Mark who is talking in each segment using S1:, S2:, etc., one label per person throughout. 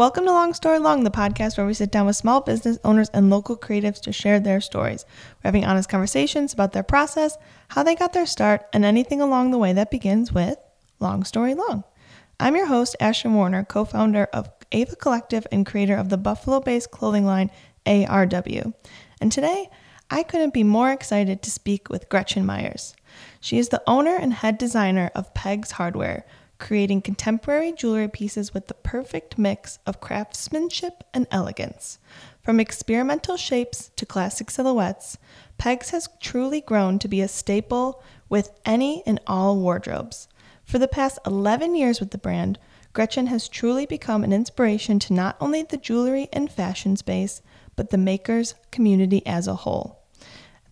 S1: Welcome to Long Story Long, the podcast where we sit down with small business owners and local creatives to share their stories. We're having honest conversations about their process, how they got their start, and anything along the way that begins with Long Story Long. I'm your host, Ashton Warner, co founder of Ava Collective and creator of the Buffalo based clothing line ARW. And today, I couldn't be more excited to speak with Gretchen Meyers. She is the owner and head designer of Pegs Hardware, creating contemporary jewelry pieces with the perfect mix of craftsmanship and elegance. From experimental shapes to classic silhouettes, Pegs has truly grown to be a staple with any and all wardrobes. For the past 11 years with the brand, Gretchen has truly become an inspiration to not only the jewelry and fashion space, but the makers community as a whole.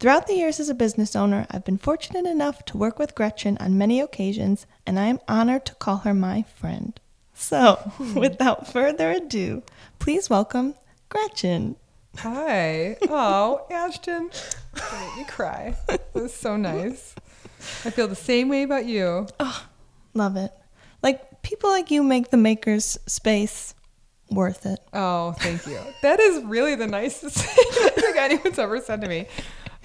S1: Throughout the years as a business owner, I've been fortunate enough to work with Gretchen on many occasions, and I am honored to call her my friend. So, hmm. without further ado, please welcome Gretchen.
S2: Hi. Oh, Ashton. You made me cry. This is so nice. I feel the same way about you.
S1: Oh, love it. Like, people like you make the maker's space worth it.
S2: Oh, thank you. That is really the nicest thing anyone's ever said to me.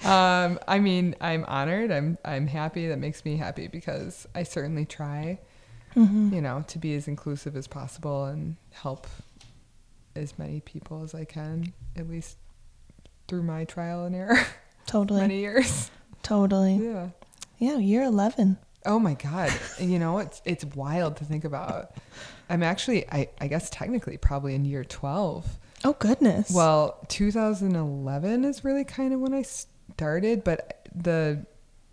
S2: Um, I mean, I'm honored. I'm I'm happy. That makes me happy because I certainly try,
S1: Mm-hmm.
S2: you know, to be as inclusive as possible and help as many people as I can, at least through my trial and error.
S1: Totally.
S2: Many years.
S1: Totally.
S2: Yeah.
S1: Yeah, you're 11.
S2: Oh my god. You know, it's it's wild to think about. I'm actually I, I guess technically probably in year 12.
S1: Oh, goodness.
S2: Well, 2011 is really kind of when I started, but the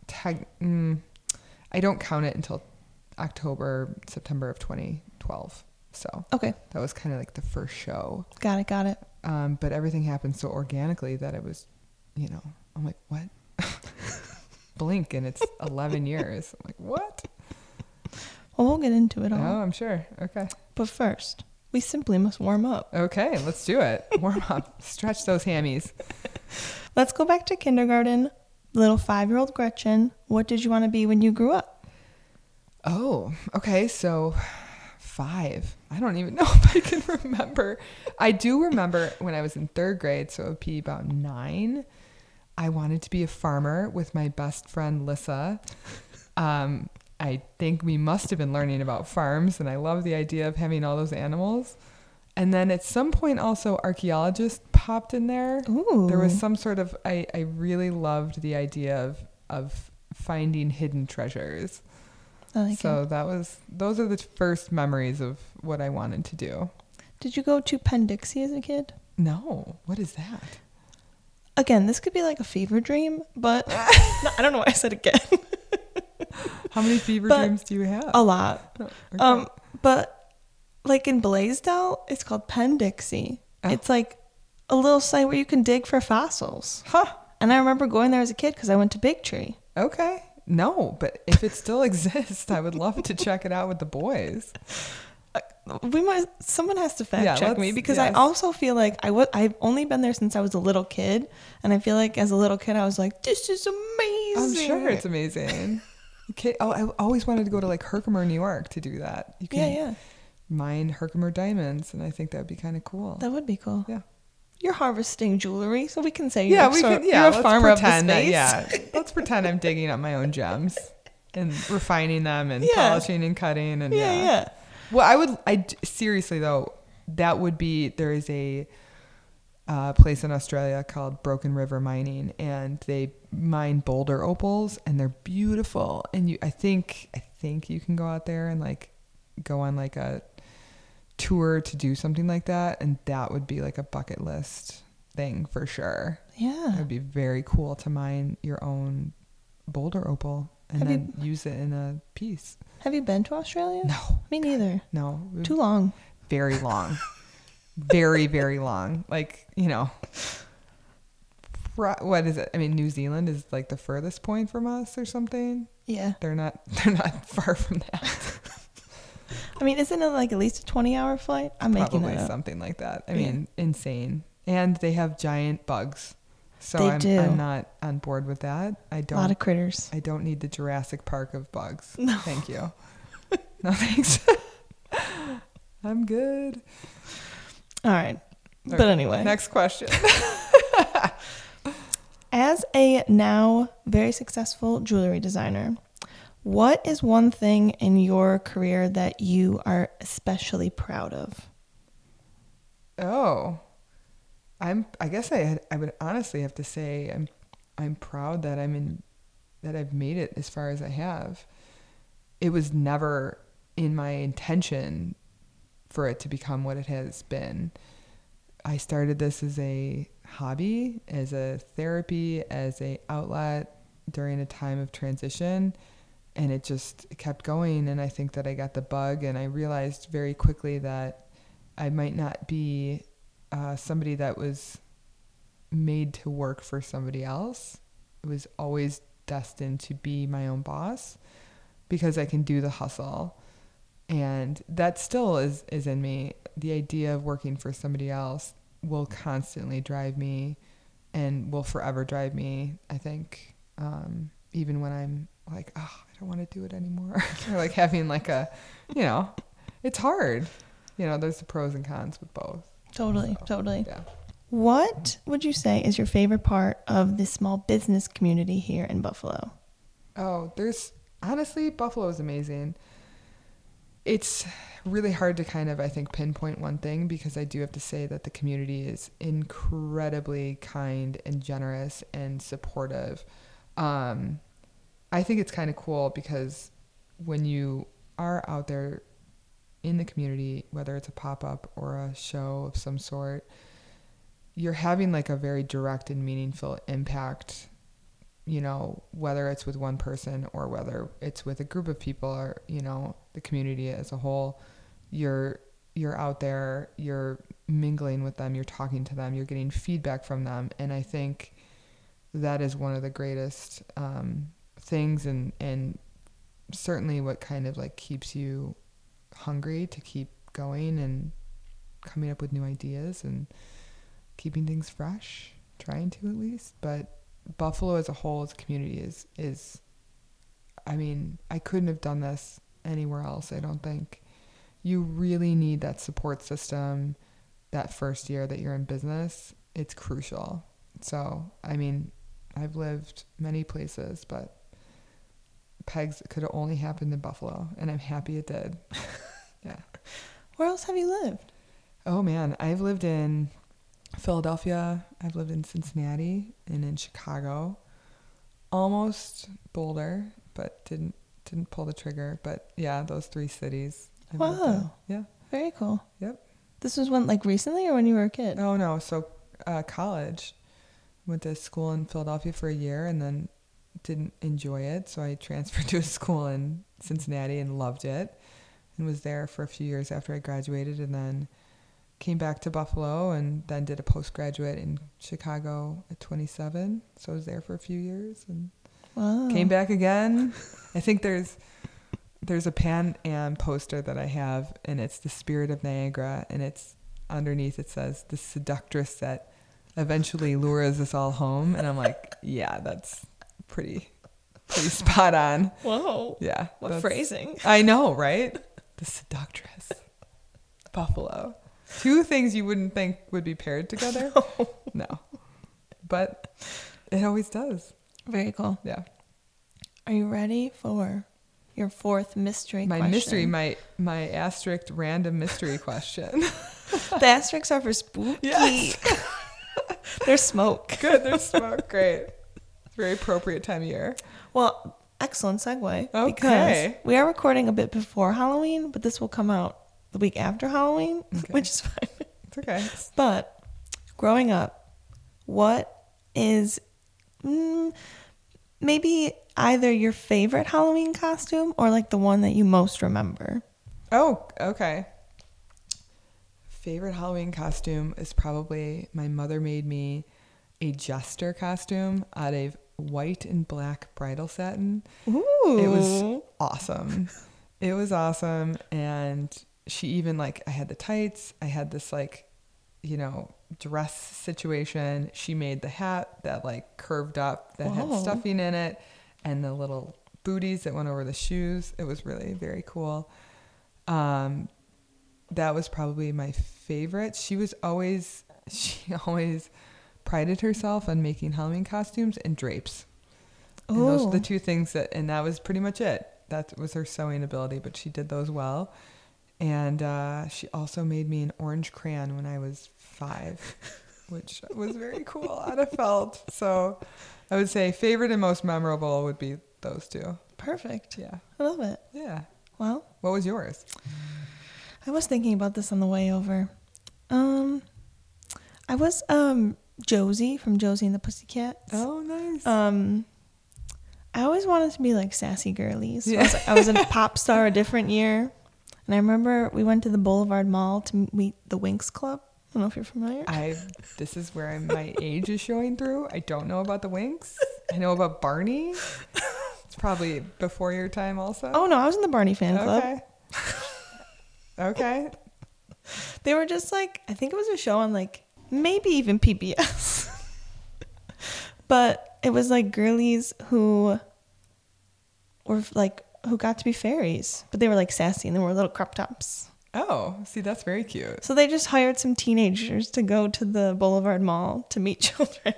S2: tech mm, I don't count it until October, September of 2012. So,
S1: okay,
S2: that was kind of like the first show.
S1: got it, got it.
S2: Um, but everything happened so organically that it was, you know, I'm like, what? Blink and it's 11 years. I'm like, what?
S1: Well, we'll get into it all. Oh.
S2: I'm sure. Okay.
S1: But first, we simply must warm up.
S2: Okay, let's do it. Warm up. Stretch those hammies.
S1: Let's go back to kindergarten. Little five year old Gretchen, what did you want to be when you grew up?
S2: Oh, okay. So five. I don't even know if I can remember. I do remember when I was in third grade, so it would be about nine. I wanted to be a farmer with my best friend Lissa. Um, I think we must have been learning about farms, and I love the idea of having all those animals. And then at some point, also archaeologists popped in there.
S1: Ooh.
S2: There was some sort of I, I really loved the idea of of finding hidden treasures.
S1: I like
S2: so
S1: it.
S2: that was those are the first memories of what I wanted to do.
S1: Did you go to Penn Dixie as a kid?
S2: No, what is that?
S1: Again, this could be like a fever dream, but no, I don't know why I said again.
S2: How many fever
S1: But-
S2: dreams do you have?
S1: a lot.
S2: Oh, okay.
S1: Um, but like in Blasdell, it's called Penn Dixie.
S2: Oh.
S1: It's like a little site where you can dig for fossils.
S2: huh.
S1: And I remember going there as a kid because I went to Big Tree.
S2: Okay. No, but if it still exists, I would love to check it out with the boys.
S1: We might. Someone has to fact
S2: Yeah,
S1: check me because
S2: yes.
S1: I also feel like I was. I've only been there since I was a little kid, and I feel like as a little kid I was like, "This is amazing."
S2: I'm sure it's amazing. Okay. Oh, I always wanted to go to like Herkimer, New York to do that. You
S1: Yeah, yeah,
S2: mine Herkimer diamonds, and I think that would be kind of cool.
S1: that would be cool.
S2: Yeah.
S1: You're harvesting jewelry, so we can say
S2: yeah,
S1: you're,
S2: we can, yeah,
S1: you're a
S2: let's
S1: farmer of the space.
S2: Yeah, let's pretend I'm digging up my own gems and refining them and
S1: Yeah.
S2: polishing and cutting and
S1: yeah, yeah.
S2: Well, I would. I seriously though, that would be. There is a uh, place in Australia called Broken River Mining, and they mine boulder opals, and they're beautiful. And you, I think, I think you can go out there and like go on like a tour to do something like that, and that would be like a bucket list thing for sure.
S1: Yeah.
S2: It would be very cool to mine your own boulder opal and
S1: Have you-
S2: then use it in a piece.
S1: Have you been to Australia?
S2: No,
S1: Me neither.
S2: no,
S1: Too long.
S2: very long very very long like you know what is it i mean new zealand is like the furthest point from us or something
S1: Yeah.
S2: they're not they're not far from that
S1: I mean, isn't it like at least a 20 hour flight? I'm making that up.
S2: something like that i
S1: Yeah.
S2: mean insane and they have giant bugs so
S1: They
S2: I'm,
S1: do.
S2: I'm not on board with that I don't A
S1: lot of critters.
S2: i don't need the jurassic park of bugs
S1: No.
S2: thank you no thanks i'm good
S1: All right. But
S2: Okay.
S1: anyway,
S2: Next question.
S1: as a now very successful jewelry designer, what is one thing in your career that you are especially proud of?
S2: Oh, I'm. I guess I had, I would honestly have to say I'm. I'm proud that I'm in. That I've made it as far as I have. It was never in my intention for it to become what it has been. I started this as a hobby, as a therapy, as a outlet during a time of transition, and it just kept going. And I think that I got the bug, and I realized very quickly that I might not be uh, somebody that was made to work for somebody else. It was always destined to be my own boss because I can do the hustle. And that still is, is in me. The idea of working for somebody else will constantly drive me and will forever drive me, I think, um, even when I'm like, oh, I don't want to do it anymore. or like having like a, you know, it's hard. You know, there's the pros and cons with both.
S1: Totally, totally.
S2: Yeah.
S1: What would you say is your favorite part of the small business community here in Buffalo?
S2: Oh, there's honestly Buffalo is amazing. It's really hard to kind of I think pinpoint one thing because I do have to say that the community is incredibly kind and generous and supportive. Um, I think it's kind of cool because when you are out there in the community, whether it's a pop up or a show of some sort, you're having like a very direct and meaningful impact you know, whether it's with one person or whether it's with a group of people or, you know, the community as a whole, you're you're out there, you're mingling with them, you're talking to them, you're getting feedback from them. And I think that is one of the greatest um, things and, and certainly what kind of like keeps you hungry to keep going and coming up with new ideas and keeping things fresh, trying to at least. But Buffalo as a whole, as a community, is is. I mean, I couldn't have done this anywhere else. I don't think. You really need that support system. That first year that you're in business, it's crucial. So, I mean, I've lived many places, but pegs could have only happened in Buffalo, and I'm happy it did. yeah.
S1: Where else have you lived?
S2: Oh man, I've lived in Philadelphia, I've lived in Cincinnati and in Chicago. Almost Boulder, but didn't didn't pull the trigger. But yeah, those three cities. I've.
S1: Wow.
S2: Yeah.
S1: Very cool.
S2: Yep.
S1: This was when, like, recently or when you were a kid?
S2: Oh no, so uh, college. Went to school in Philadelphia for a year and then didn't enjoy it, so I transferred to a school in Cincinnati and loved it, and was there for a few years after I graduated, and then came back to Buffalo and then did a postgraduate in Chicago at 27. So I was there for a few years and
S1: Wow.
S2: came back again. I think there's there's a Pan Am poster that I have, and it's the spirit of Niagara, and it's underneath it says the seductress that eventually lures us all home, and I'm like, yeah, that's pretty pretty spot on.
S1: Whoa.
S2: Yeah,
S1: What phrasing?
S2: I know, right? The seductress, Buffalo. Two things you wouldn't think would be paired together. No, but it always does.
S1: Very cool.
S2: Yeah.
S1: Are you ready for your fourth mystery
S2: my
S1: question?
S2: mystery, my my asterisk random mystery question.
S1: the asterisks are for spooky.
S2: Yes.
S1: There's smoke.
S2: Good, there's smoke. Great. Very appropriate time of year.
S1: Well, excellent segue.
S2: Okay.
S1: Because we are recording a bit before Halloween, but this will come out the week after Halloween,
S2: Okay.
S1: which is fine.
S2: It's okay.
S1: But growing up, what is mm, maybe either your favorite Halloween costume or like the one that you most remember?
S2: Oh, okay. Favorite Halloween costume is probably my mother made me a jester costume out of white and black bridal satin.
S1: Ooh.
S2: It was awesome. It was awesome. And she even like I had the tights, I had this like, you know, dress situation. She made the hat that like curved up that
S1: Whoa.
S2: had stuffing in it and the little booties that went over the shoes. It was really very cool. Um that was probably my favorite. She was always she always prided herself on making Halloween costumes and drapes. And those are the two things that and that was pretty much it. That was her sewing ability, but she did those well. And uh, she also made me an orange crayon when I was five, which was very cool out of felt. So I would say favorite and most memorable would be those two.
S1: Perfect.
S2: Yeah.
S1: I love it.
S2: Yeah.
S1: Well,
S2: What was yours?
S1: I was thinking about this on the way over. Um, I was um Josie from Josie and the Pussycats.
S2: Oh, nice.
S1: Um, I always wanted to be like sassy girlies. So I, was, I was a pop star a different year, and I remember we went to the Boulevard Mall to meet the Winx Club. I don't know if you're familiar.
S2: I this is where my age is showing through. I don't know about the Winx. I know about Barney. It's probably before your time also.
S1: Oh no, I was in the Barney fan club.
S2: okay. okay.
S1: They were just like I think it was a show on like maybe even PBS. but it was like girlies who were like who got to be fairies, but they were like sassy and they wore little crop tops.
S2: Oh, see that's very cute.
S1: So they just hired some teenagers to go to the Boulevard Mall to meet children.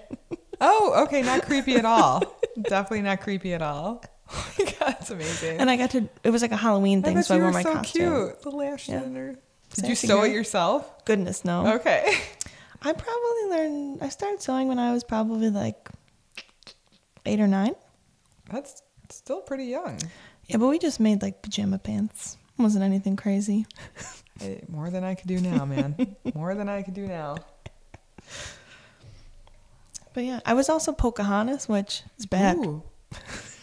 S2: Oh, okay, not creepy at all. Definitely not creepy at all. Oh my god, that's amazing.
S1: and I got to it was like a Halloween thing,
S2: bet
S1: so I wore my
S2: so
S1: costume.
S2: cute. The lash
S1: Yeah.
S2: Did you sew
S1: girl.
S2: it yourself?
S1: Goodness no.
S2: Okay.
S1: I probably learned I started sewing when I was probably like 8 or 9.
S2: That's still pretty young.
S1: Yeah, but we just made like pajama pants. Wasn't anything crazy.
S2: Hey, more than I could do now, man. more than I could do now.
S1: But yeah, I was also Pocahontas, which is bad.
S2: Ooh.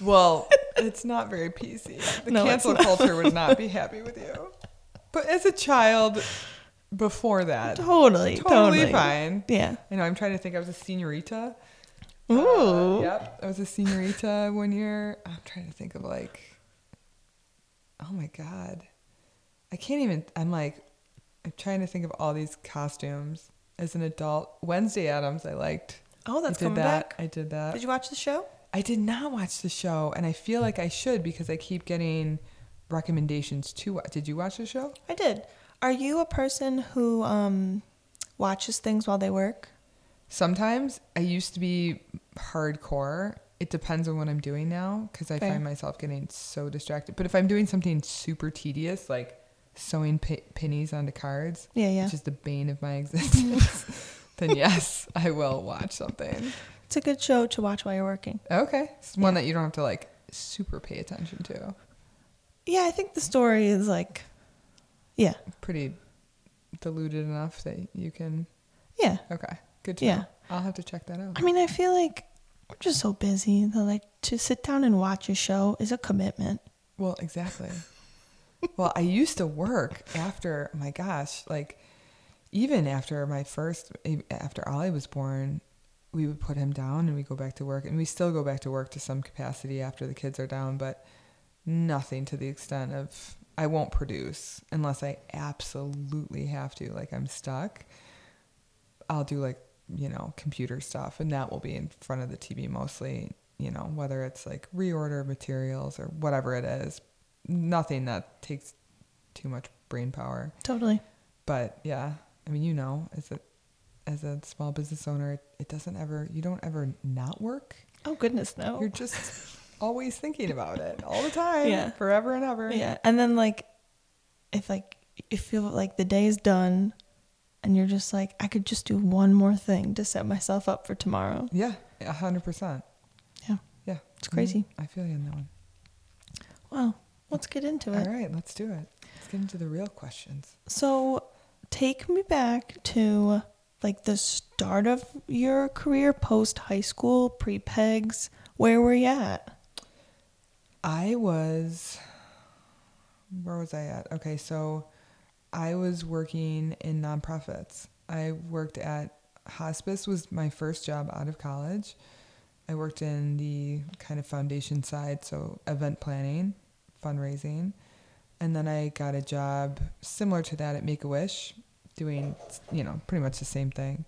S2: Well, it's not very PC. The
S1: No,
S2: cancel culture would not be happy with you. But as a child, before that,
S1: Totally,
S2: totally,
S1: totally,
S2: fine.
S1: Yeah.
S2: I know. I'm trying to think. I was a senorita.
S1: Ooh.
S2: Uh, yep. I was a senorita one year. I'm trying to think of like. Oh my god, I can't even. I'm like, I'm trying to think of all these costumes as an adult. Wednesday Addams, I liked.
S1: Oh, that's
S2: I did
S1: coming
S2: that.
S1: back.
S2: I did that.
S1: Did you watch the show?
S2: I did not watch the show, and I feel like I should because I keep getting recommendations to watch. Did you watch the show?
S1: I did. Are you a person who um watches things while they work?
S2: Sometimes I used to be hardcore. It depends on what I'm doing now because I
S1: Fair.
S2: find myself getting so distracted. But if I'm doing something super tedious, like sewing pi- pennies onto cards,
S1: Yeah, yeah.
S2: which is the bane of my existence, then yes, I will watch something.
S1: It's a good show to watch while you're working.
S2: Okay, it's one that you don't have to like super pay attention to.
S1: Yeah, I think the story is like Yeah.
S2: Pretty diluted enough that you can.
S1: Yeah.
S2: Okay, good to
S1: Yeah.
S2: know. I'll have to check that out.
S1: I mean, I feel like we're just so busy that like to sit down and watch a show is a commitment.
S2: Well, exactly. well, I used to work after, my gosh, like even after my first, after Ollie was born, we would put him down and we go back to work. And we still go back to work to some capacity after the kids are down, but nothing to the extent of I won't produce unless I absolutely have to. Like I'm stuck. I'll do like, you know, computer stuff and that will be in front of the TV mostly, you know, whether it's like reorder materials or whatever it is. Nothing that takes too much brain power.
S1: Totally.
S2: But yeah, I mean, you know, as a as a small business owner, it, it doesn't ever you don't ever not work.
S1: Oh goodness, no.
S2: You're just always thinking about it all the time,
S1: Yeah.
S2: forever and ever.
S1: Yeah, and then like, if like you feel like the day is done, and you're just like, I could just do one more thing to set myself up for tomorrow.
S2: Yeah, a hundred percent.
S1: Yeah,
S2: Yeah,
S1: it's crazy.
S2: Mhm. I feel you on that one.
S1: Well, let's get into it.
S2: All right, let's do it. Let's get into the real questions.
S1: So, take me back to like the start of your career post high school, pre pegs. Where were you at?
S2: I was where was I at? Okay, so I was working in nonprofits. I worked at hospice was my first job out of college. I worked in the kind of foundation side, so event planning, fundraising. And then I got a job similar to that at Make a Wish, doing, you know, pretty much the same thing.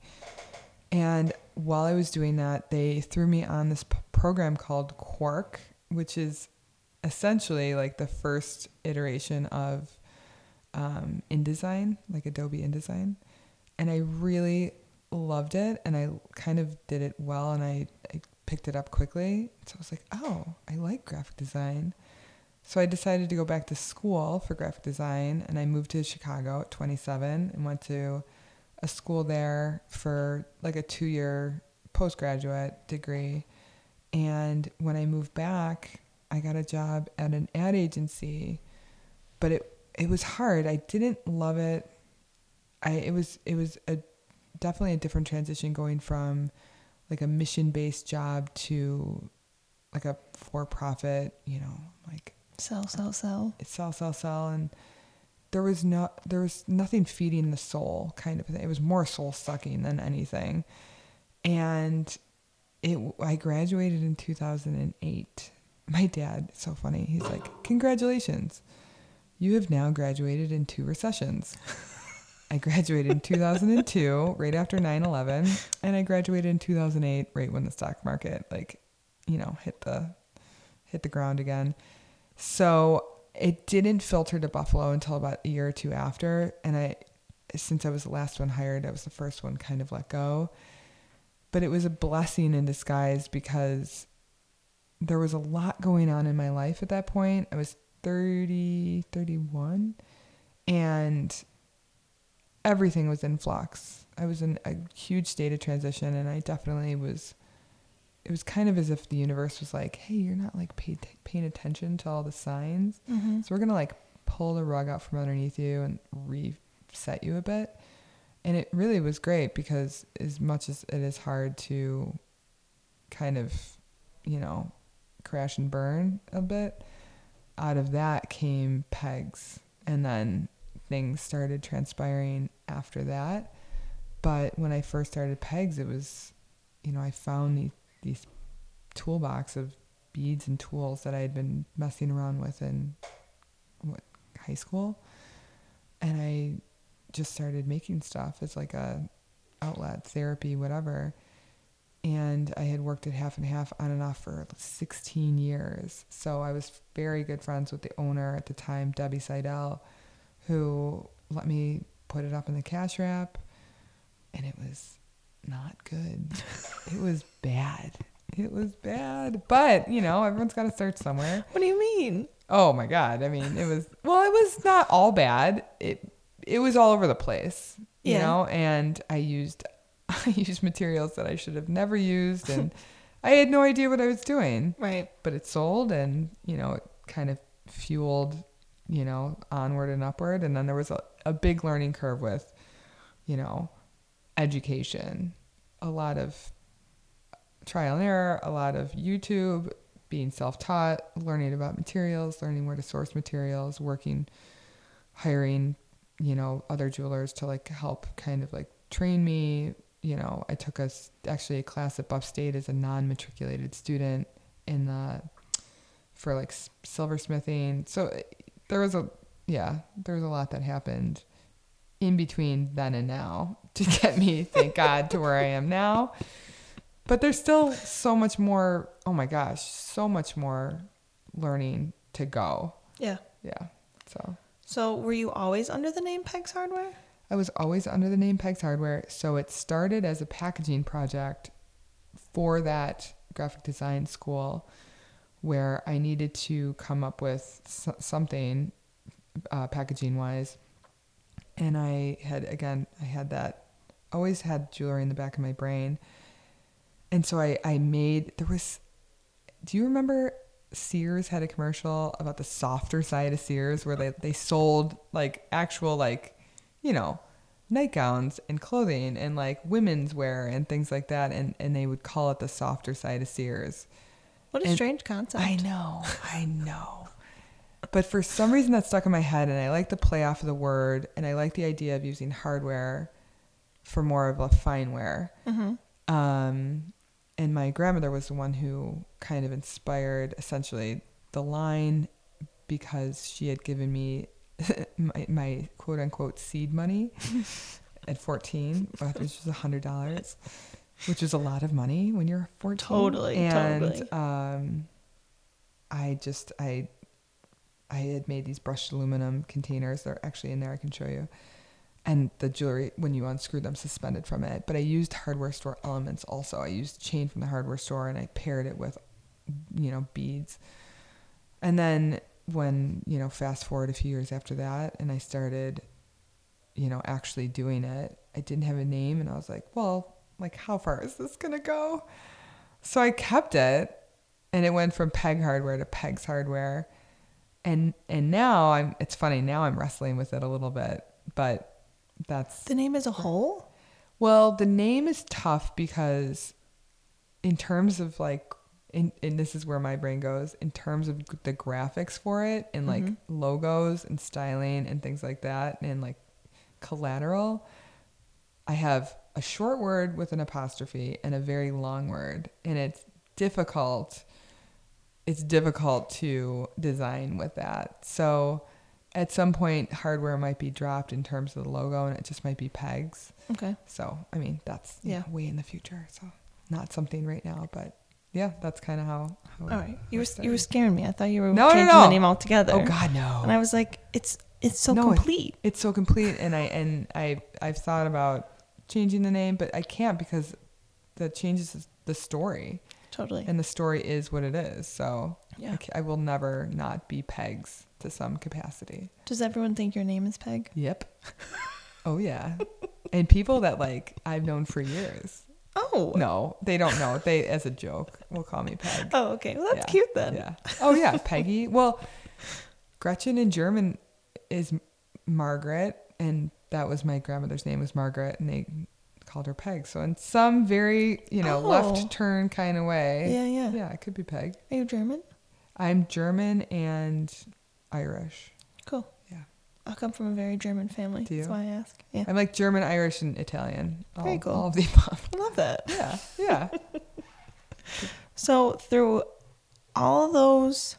S2: And while I was doing that, they threw me on this p- program called Quark, which is essentially like the first iteration of um, InDesign, like Adobe InDesign, and I really loved it, and I kind of did it well, and I, I picked it up quickly. So I was like, oh, I like graphic design. So I decided to go back to school for graphic design, and I moved to Chicago at 27 and went to a school there for like a two year postgraduate degree. And when I moved back, I got a job at an ad agency, but it it was hard. I didn't love it. I it was it was a definitely a different transition going from like a mission based job to like a for profit, you know, like
S1: Sell, sell, sell.
S2: sell, sell, sell, and there was no there was nothing feeding the soul kind of thing. It was more soul sucking than anything, and it I graduated in 2008. My dad, it's so funny. He's like, "Congratulations, you have now graduated in two recessions." I graduated in 2002, right after 9/11, and I graduated in 2008, right when the stock market like, you know, hit the hit the ground again. So it didn't filter to Buffalo until about a year or two after. And I, since I was the last one hired, I was the first one kind of let go. But it was a blessing in disguise because there was a lot going on in my life at that point. I was 30, 31, and everything was in flux. I was in a huge state of transition, and I definitely was it was kind of as if the universe was like, "Hey, you're not like pay, paying attention to all the signs,
S1: Mm-hmm.
S2: so we're gonna like pull the rug out from underneath you and reset you a bit." And it really was great because as much as it is hard to kind of, you know, crash and burn a bit, out of that came pegs, and then things started transpiring after that. But when I first started pegs, it was, you know, I found these these toolbox of beads and tools that I had been messing around with in what high school, and I just started making stuff as like a outlet, therapy, whatever. And I had worked at half and half on and off for 16 years. So I was very good friends with the owner at the time, Debbie Seidel, who let me put it up in the cash wrap. And it was not good. it was bad. It was bad. But, you know, everyone's got to start somewhere.
S1: What do you mean?
S2: Oh my god. I mean, it was well, it was not all bad. It it was all over the place, you
S1: Yeah.
S2: know, and I used I used materials that I should have never used and I had no idea what I was doing.
S1: Right.
S2: But it sold and, you know, it kind of fueled, you know, onward and upward and then there was a, a big learning curve with, you know, education, a lot of trial and error, a lot of YouTube, being self-taught, learning about materials, learning where to source materials, working, hiring, you know, other jewelers to like help kind of like train me. You know, I took a actually a class at Buff State as a non-matriculated student in the for like silversmithing. So eh, there was a yeah, there was a lot that happened in between then and now to get me, thank God, to where I am now. But there's still so much more. Oh my gosh, so much more learning to go.
S1: Yeah.
S2: Yeah. So
S1: So were you always under the name Pegs Hardware?
S2: I was always under the name Pegs Hardware. So it started as a packaging project for that graphic design school where I needed to come up with something uh, packaging wise. And I had, again, I had that, always had jewelry in the back of my brain. And so I, I made, there was, do you remember Sears had a commercial about the softer side of Sears where they, they sold like actual, like, you know, nightgowns and clothing and like women's wear and things like that. And, and they would call it the softer side of Sears.
S1: What a
S2: And-
S1: strange concept.
S2: I know, I know. But for some reason that stuck in my head, and I like the play off of the word, and I like the idea of using hardware for more of a fine wear.
S1: Mm-hmm.
S2: Um, and my grandmother was the one who kind of inspired essentially the line because she had given me my, my quote unquote seed money at 14, which was $100, which is a lot of money when you're 14.
S1: Totally,
S2: And
S1: totally.
S2: um, I just, I, I had made these brushed aluminum containers. They're actually in there. I can show you. And the jewelry, when you unscrew them, suspended from it. But I used hardware store elements also. I used chain from the hardware store and I paired it with, you know, beads. And then when, you know, fast forward a few years after that and I started, you know, actually doing it, I didn't have a name and I was like, well, like, how far is this going to go? So I kept it and it went from peg hardware to pegs hardware and and now i'm it's funny now i'm wrestling with it a little bit but that's
S1: The name as a whole?
S2: well the name is tough because in terms of like in, and this is where my brain goes in terms of the graphics for it and like mm-hmm. logos and styling and things like that and like collateral i have a short word with an apostrophe and a very long word and it's difficult it's difficult to design with that so at some point hardware might be dropped in terms of the logo and it just might be pegs
S1: Okay.
S2: so i mean that's
S1: Yeah.
S2: know, way in the future so not something right now but yeah that's kind of how, how
S1: All right. You were
S2: it
S1: you were scaring me. I thought you were
S2: No, no,
S1: changing
S2: no.
S1: the name altogether.
S2: oh god no
S1: And I was like, it's it's so
S2: No, it-
S1: complete.
S2: it's so complete and i and i i've thought about changing the name but i can't because that changes the story
S1: Totally.
S2: and the story is what it is so
S1: Yeah.
S2: I, I will never not be pegs to some capacity
S1: Does everyone think your name is Peg?
S2: yep oh yeah and people that like i've known for years
S1: Oh.
S2: no they don't know they as a joke will call me peg
S1: Oh, okay. Well, that's
S2: Yeah.
S1: cute then.
S2: yeah oh yeah peggy well gretchen in german is margaret and that was my grandmother's name was margaret and they called her peg so in some very you know
S1: Oh.
S2: left turn kind of way
S1: Yeah, yeah.
S2: yeah it could be peg
S1: Are you German?
S2: i'm german and irish
S1: Cool. I come from a very German family.
S2: Do
S1: That's why I ask. Yeah.
S2: i'm like german irish and italian all,
S1: Very cool.
S2: all of the above
S1: I love that.
S2: yeah yeah
S1: So through all those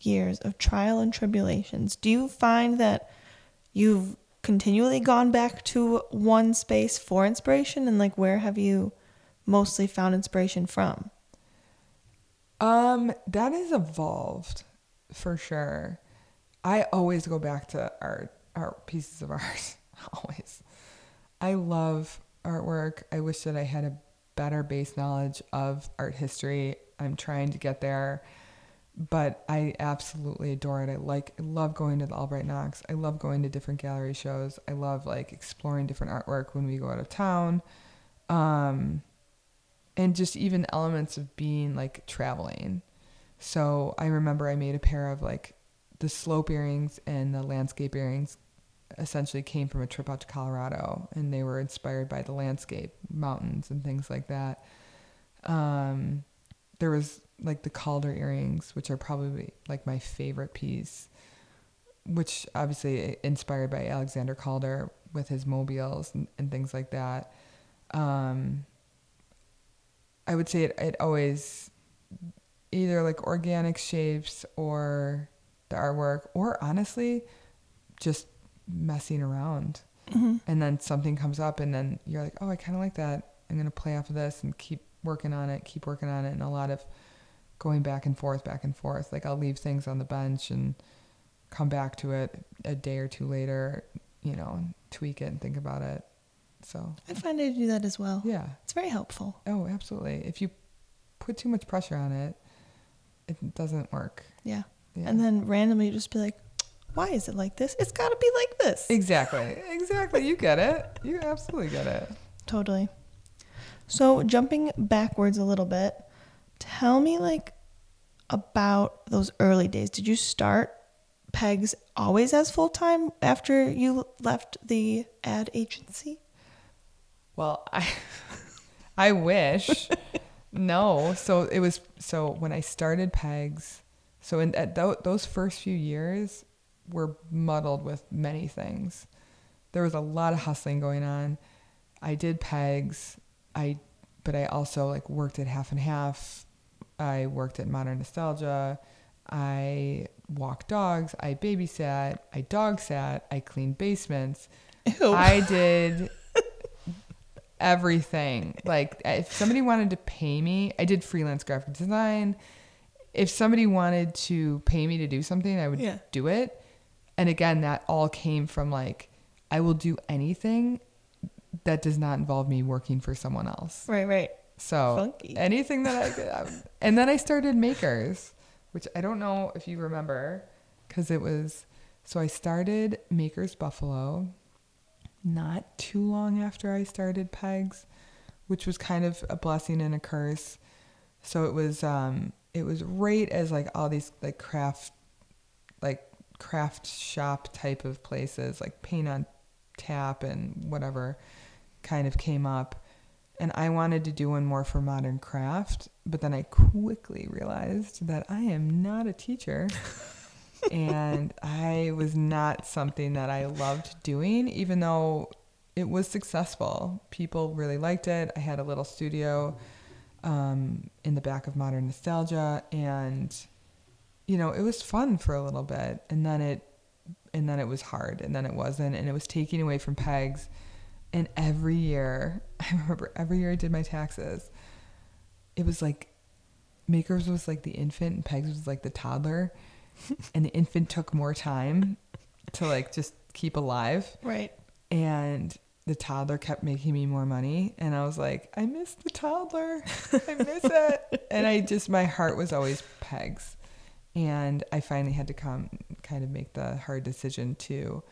S1: years of trial and tribulations, do you find that you've continually gone back to one space for inspiration and like where have you mostly found inspiration from?
S2: Um, that has evolved for sure. I always go back to art, art pieces of art. always. I love artwork. I wish that I had a better base knowledge of art history. I'm trying to get there, but I absolutely adore it. I like, I love going to the Albright Knox. I love going to different gallery shows. I love like exploring different artwork when we go out of town. Um, and just even elements of being like traveling. So I remember I made a pair of like the slope earrings and the landscape earrings essentially came from a trip out to Colorado and they were inspired by the landscape, mountains and things like that. Um, there was like the Calder earrings, which are probably like my favorite piece, which obviously inspired by Alexander Calder with his mobiles and, and things like that. Um, I would say it, it always either like organic shapes or the artwork or honestly just messing around
S1: Mm-hmm.
S2: and then something comes up and then you're like oh i kind of like that i'm going to play off of this and keep working on it keep working on it and a lot of going back and forth back and forth like i'll leave things on the bench and come back to it a day or two later you know and tweak it and think about it so
S1: I find I do that as well.
S2: yeah
S1: It's very helpful.
S2: oh absolutely if you put too much pressure on it it doesn't work
S1: Yeah.
S2: Yeah.
S1: And then randomly just be like, why is it like this? It's got to be like this.
S2: exactly exactly you get it you absolutely get it
S1: Totally. So jumping backwards a little bit, tell me like about those early days. Did you start Pegs always as full time after you left the ad agency?
S2: Well, I I wish. no, so it was so when I started Pegs, so in at tho- those first few years were muddled with many things. There was a lot of hustling going on. I did Pegs, I but I also like worked at half and half. I worked at Modern Nostalgia. I walked dogs. I babysat. I dog sat. I cleaned basements.
S1: Ew.
S2: I did everything. Like if somebody wanted to pay me, I did freelance graphic design. If somebody wanted to pay me to do something, I would
S1: Yeah.
S2: do it. And again, that all came from like, I will do anything that does not involve me working for someone else.
S1: Right, right.
S2: So
S1: Funky.
S2: anything that I could, um, and then I started Makers, which I don't know if you remember, because it was. So I started Makers Buffalo, not too long after I started Pegs, which was kind of a blessing and a curse. So it was, um, it was right as like all these like craft, like craft shop type of places, like paint on tap and whatever, kind of came up and I wanted to do one more for modern craft, but then I quickly realized that I am not a teacher. and I was not something that I loved doing, even though it was successful. People really liked it. I had a little studio um, in the back of Modern Nostalgia, and you know, it was fun for a little bit, and then it, and then it was hard, and then it wasn't, and it was taking away from pegs. And every year, I remember every year I did my taxes, it was like Makers was like the infant and Pegs was like the toddler. and the infant took more time to like just keep alive.
S1: Right.
S2: And the toddler kept making me more money. And I was like, I miss the toddler. I miss it. And I just, my heart was always Pegs. And I finally had to come kind of make the hard decision to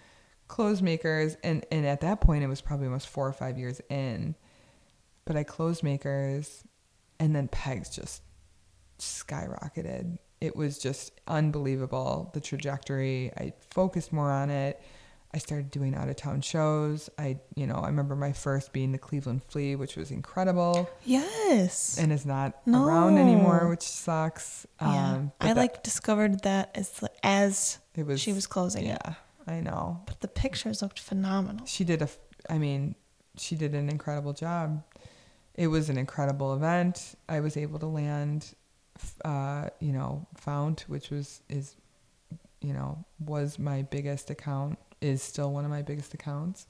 S2: close makers and and at that point it was probably almost four or five years in but i closed makers and then pegs just skyrocketed it was just unbelievable the trajectory i focused more on it i started doing out of town shows i you know i remember my first being the cleveland flea which was incredible
S1: Yes.
S2: and is not
S1: No.
S2: around anymore which sucks
S1: yeah.
S2: um
S1: I
S2: that-
S1: like discovered that as as
S2: it was
S1: she was closing
S2: yeah
S1: it.
S2: i know
S1: But the pictures looked phenomenal.
S2: she did a, I mean she did an incredible job it was an incredible event i was able to land uh you know fount which was is you know was my biggest account is still one of my biggest accounts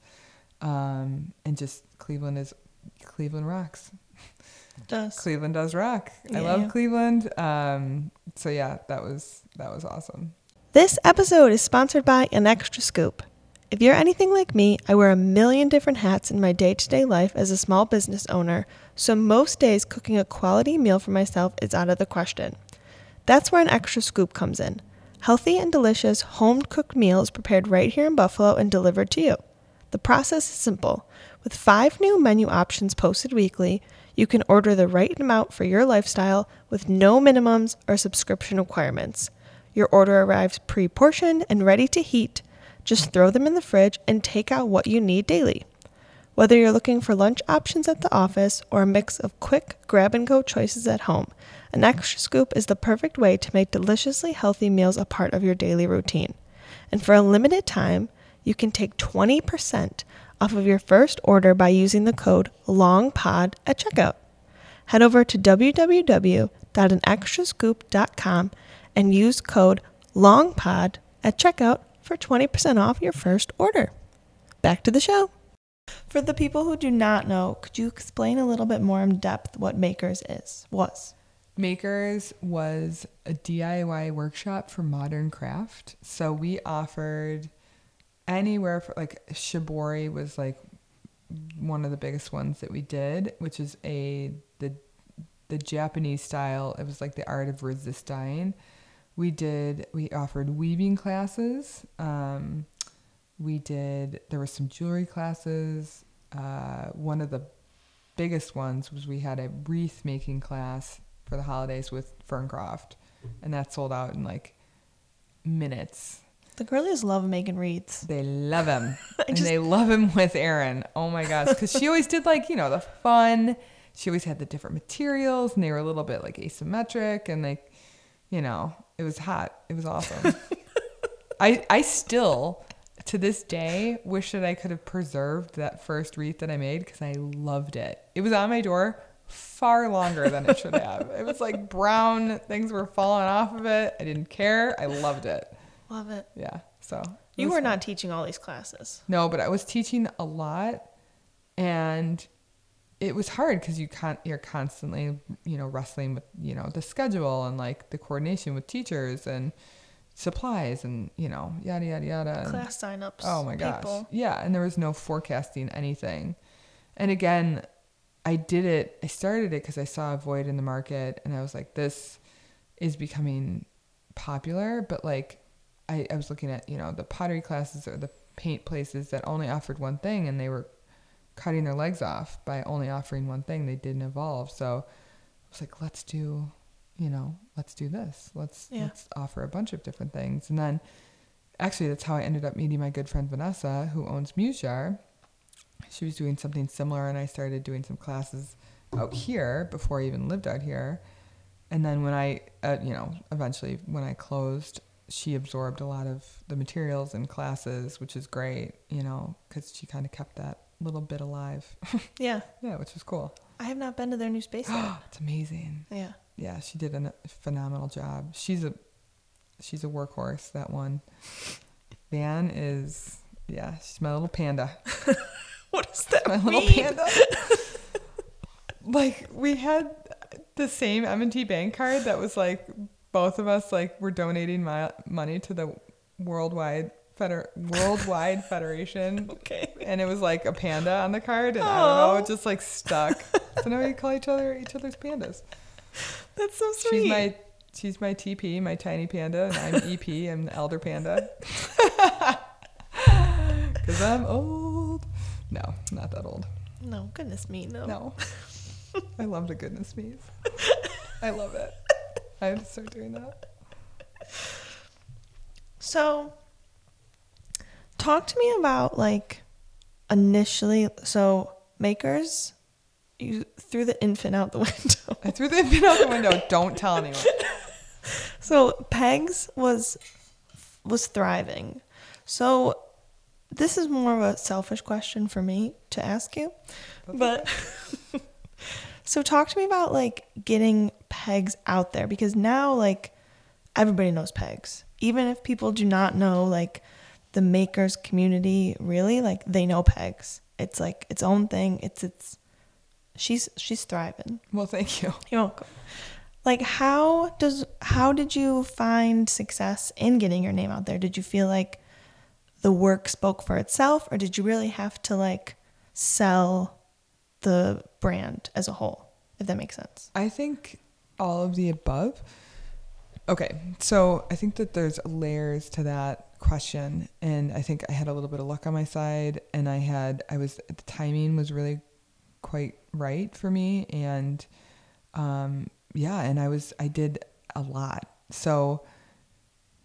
S2: um and just cleveland is cleveland rocks
S1: It does.
S2: cleveland does rock i
S1: Yeah.
S2: love cleveland um so yeah that was that was awesome
S1: This episode is sponsored by An Extra Scoop. If you're anything like me, I wear a million different hats in my day to day life as a small business owner, so most days cooking a quality meal for myself is out of the question. That's where An Extra Scoop comes in. Healthy and delicious home cooked meals prepared right here in Buffalo and delivered to you. The process is simple. With five new menu options posted weekly, you can order the right amount for your lifestyle with no minimums or subscription requirements. Your order arrives pre portioned and ready to heat. Just throw them in the fridge and take out what you need daily. Whether you're looking for lunch options at the office or a mix of quick grab and go choices at home, an extra scoop is the perfect way to make deliciously healthy meals a part of your daily routine. And for a limited time, you can take 20% off of your first order by using the code LONGPOD at checkout. Head over to www.anextrascoop.com and use code LONGPOD at checkout for 20% off your first order. Back to the show. For the people who do not know, could you explain a little bit more in depth what Makers is? Was.
S2: Makers was a DIY workshop for modern craft. So we offered anywhere for like shibori was like one of the biggest ones that we did, which is a the the Japanese style. It was like the art of resist dyeing. We did we offered weaving classes. Um, we did there were some jewelry classes. Uh, one of the biggest ones was we had a wreath making class for the holidays with Ferncroft, and that sold out in like minutes.
S1: The girlies love making wreaths.
S2: They love him, and
S1: just-
S2: they love him with Erin. Oh my gosh, because she always did like you know the fun. She always had the different materials, and they were a little bit like asymmetric, and like you know it was hot. It was awesome. I I still to this day wish that I could have preserved that first wreath that I made because I loved it. It was on my door far longer than it should have. It was like brown, things were falling off of it. I didn't care. I loved it.
S1: Love it.
S2: Yeah. So
S1: You were
S2: fun.
S1: not teaching all these classes.
S2: No, but I was teaching a lot and it was hard because you can't you're constantly you know wrestling with you know the schedule and like the coordination with teachers and supplies and you know yada yada yada
S1: Class signups.
S2: Oh my gosh.
S1: people.
S2: Yeah, and there was no forecasting anything. And again, I did it. I started it because I saw a void in the market, and I was like, this is becoming popular. But like, I, I was looking at you know the pottery classes or the paint places that only offered one thing, and they were cutting their legs off by only offering one thing. They didn't evolve. So I was like, let's do, you know, let's do this. Let's
S1: Yeah.
S2: let's offer a bunch of different things, and then actually that's how I ended up meeting my good friend Vanessa, who owns Muse Jar. She was doing something similar, and I started doing some classes out here before I even lived out here. And then when I, uh, you know, eventually when I closed, she absorbed a lot of the materials and classes, which is great, you know, because she kind of kept that little bit alive.
S1: Yeah.
S2: yeah, which was cool.
S1: I have not been to their new space yet.
S2: it's amazing.
S1: yeah.
S2: Yeah, she did a phenomenal job. She's a she's a workhorse. That one, Van is yeah, she's my little panda.
S1: What does that
S2: My little panda. like we had the same M&T bank card that was like both of us like were donating my money to the worldwide feder- worldwide federation
S1: Okay.
S2: and it was like a panda on the card and I don't know it just like stuck. so now we call each other each other's pandas.
S1: That's so sweet.
S2: She's my she's my TP, my tiny panda, and I'm EP, I'm the elder panda. Cause I'm old. No, not that old.
S1: No, goodness me, no.
S2: No. I love the goodness me's. I love it. I have to start doing that.
S1: So, talk to me about like initially. So, makers, you threw the infant out the window.
S2: I threw the infant out the window. Don't tell anyone.
S1: So, Pegs was was thriving. So, this is more of a selfish question for me to ask you. But so talk to me about like getting pegs out there because now like everybody knows pegs. Even if people do not know like the makers community really like they know pegs. It's like its own thing. It's it's she's she's thriving.
S2: Well, thank you.
S1: You're welcome. Like how does how did you find success in getting your name out there? Did you feel like the work spoke for itself or did you really have to like sell the brand as a whole? If that makes sense.
S2: I think all of the above. Okay, so I think that there's layers to that question, and I think I had a little bit of luck on my side, and I had I was the timing was really quite right for me, and um, yeah, and I was I did a lot. So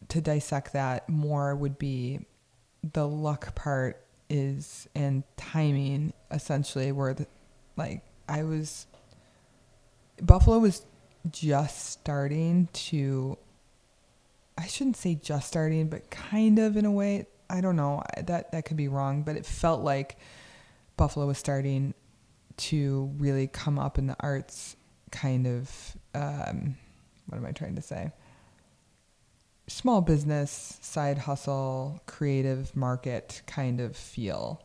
S2: to dissect that more would be the luck part is and timing essentially where the like I was Buffalo was just starting to I shouldn't say just starting, but kind of in a way. I don't know. That that could be wrong, but it felt like Buffalo was starting to really come up in the arts kind of um, what am I trying to say? Small business, side hustle, creative market kind of feel.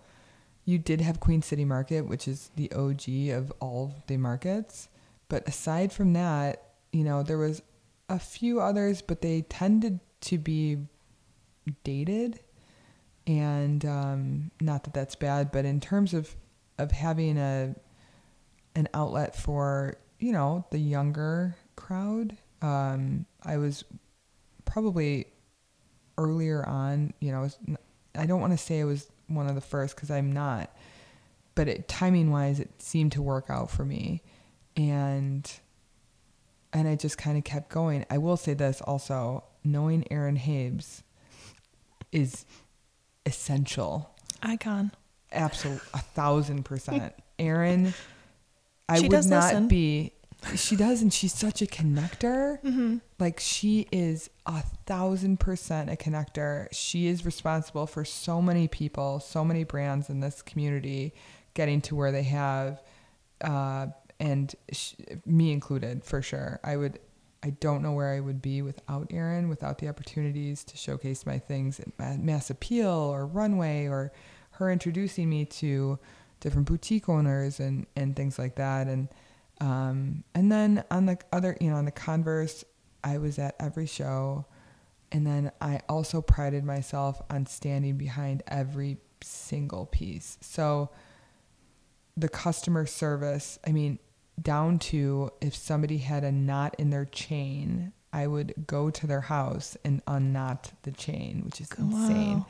S2: You did have Queen City Market, which is the OG of all the markets. But aside from that, you know, there was a few others, but they tended to be dated. And um, not that that's bad, but in terms of, of having a an outlet for, you know, the younger crowd, um, I was probably earlier on, you know, I don't want to say I was one of the first because I'm not, but it, timing wise, it seemed to work out for me, and and I just kind of kept going. I will say this also: knowing Erin Habes is essential,
S1: Icon.
S2: Absolute a thousand percent. Erin, I
S1: She
S2: would not
S1: listen.
S2: be. She does, and she's such a connector.
S1: Mm-hmm.
S2: Like she is a thousand percent a connector. She is responsible for so many people, so many brands in this community getting to where they have, uh, and sh- me included for sure. I would, I don't know where I would be without Erin, without the opportunities to showcase my things at Mass Appeal or Runway or her introducing me to different boutique owners and and things like that. And um and then on the other you know on the converse i was at every show. And then i also prided myself on standing behind every single piece. So the customer service i mean down to if somebody had a knot in their chain i would go to their house and unknot the chain which is insane.
S1: Wow.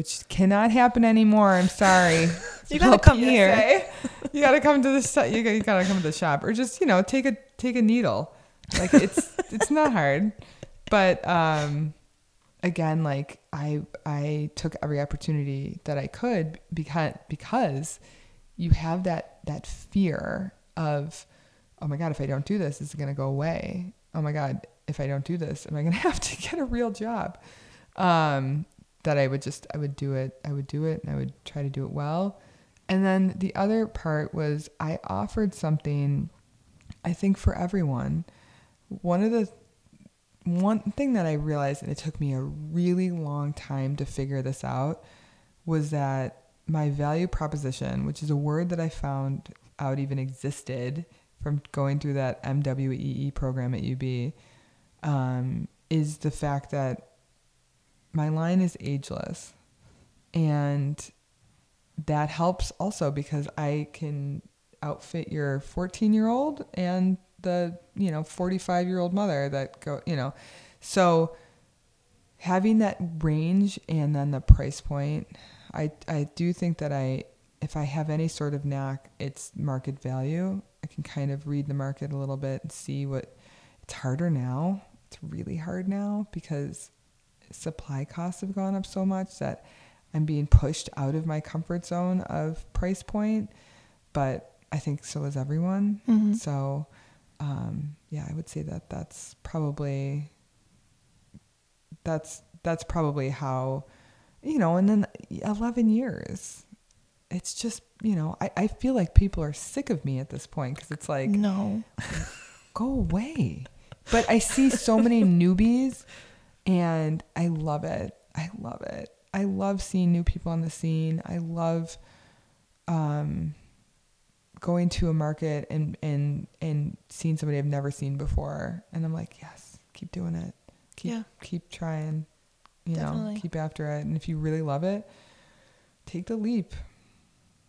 S2: Which cannot happen anymore. I'm sorry.
S1: You gotta come
S2: PSA.
S1: here.
S2: You gotta come to the you gotta, you gotta come to the shop, or just you know take a take a needle. Like it's it's not hard, but um, again, like I I took every opportunity that I could because because you have that that fear of oh my god if I don't do this is it gonna go away. Oh my god if I don't do this am I gonna have to get a real job? Um, that I would just I would do it I would do it and I would try to do it well. And then the other part was I offered something I think for everyone. One of the one thing that I realized and it took me a really long time to figure this out was that my value proposition, which is a word that I found out even existed from going through that MWEE program at UB, um, is the fact that my line is ageless. And that helps also because I can outfit your 14 year old and the, you know, 45 year old mother that go, you know, so having that range and then the price point, I, I do think that I, if I have any sort of knack, it's market value. I can kind of read the market a little bit and see what it's harder now. It's really hard now because supply costs have gone up so much that I'm being pushed out of my comfort zone of price point. But I think so is everyone.
S1: Mhm.
S2: So, um, yeah, I would say that that's probably that's that's probably how you know. And then eleven years, it's just you know I, I feel like people are sick of me at this point because it's like
S1: no.
S2: go away. But I see so many newbies and I love it. I love it. I love seeing new people on the scene. I love um, going to a market and, and, and seeing somebody I've never seen before. And I'm like, yes, keep doing it. Keep,
S1: Yeah.
S2: keep trying, you know,
S1: Definitely.
S2: keep after it. And if you really love it, take the leap.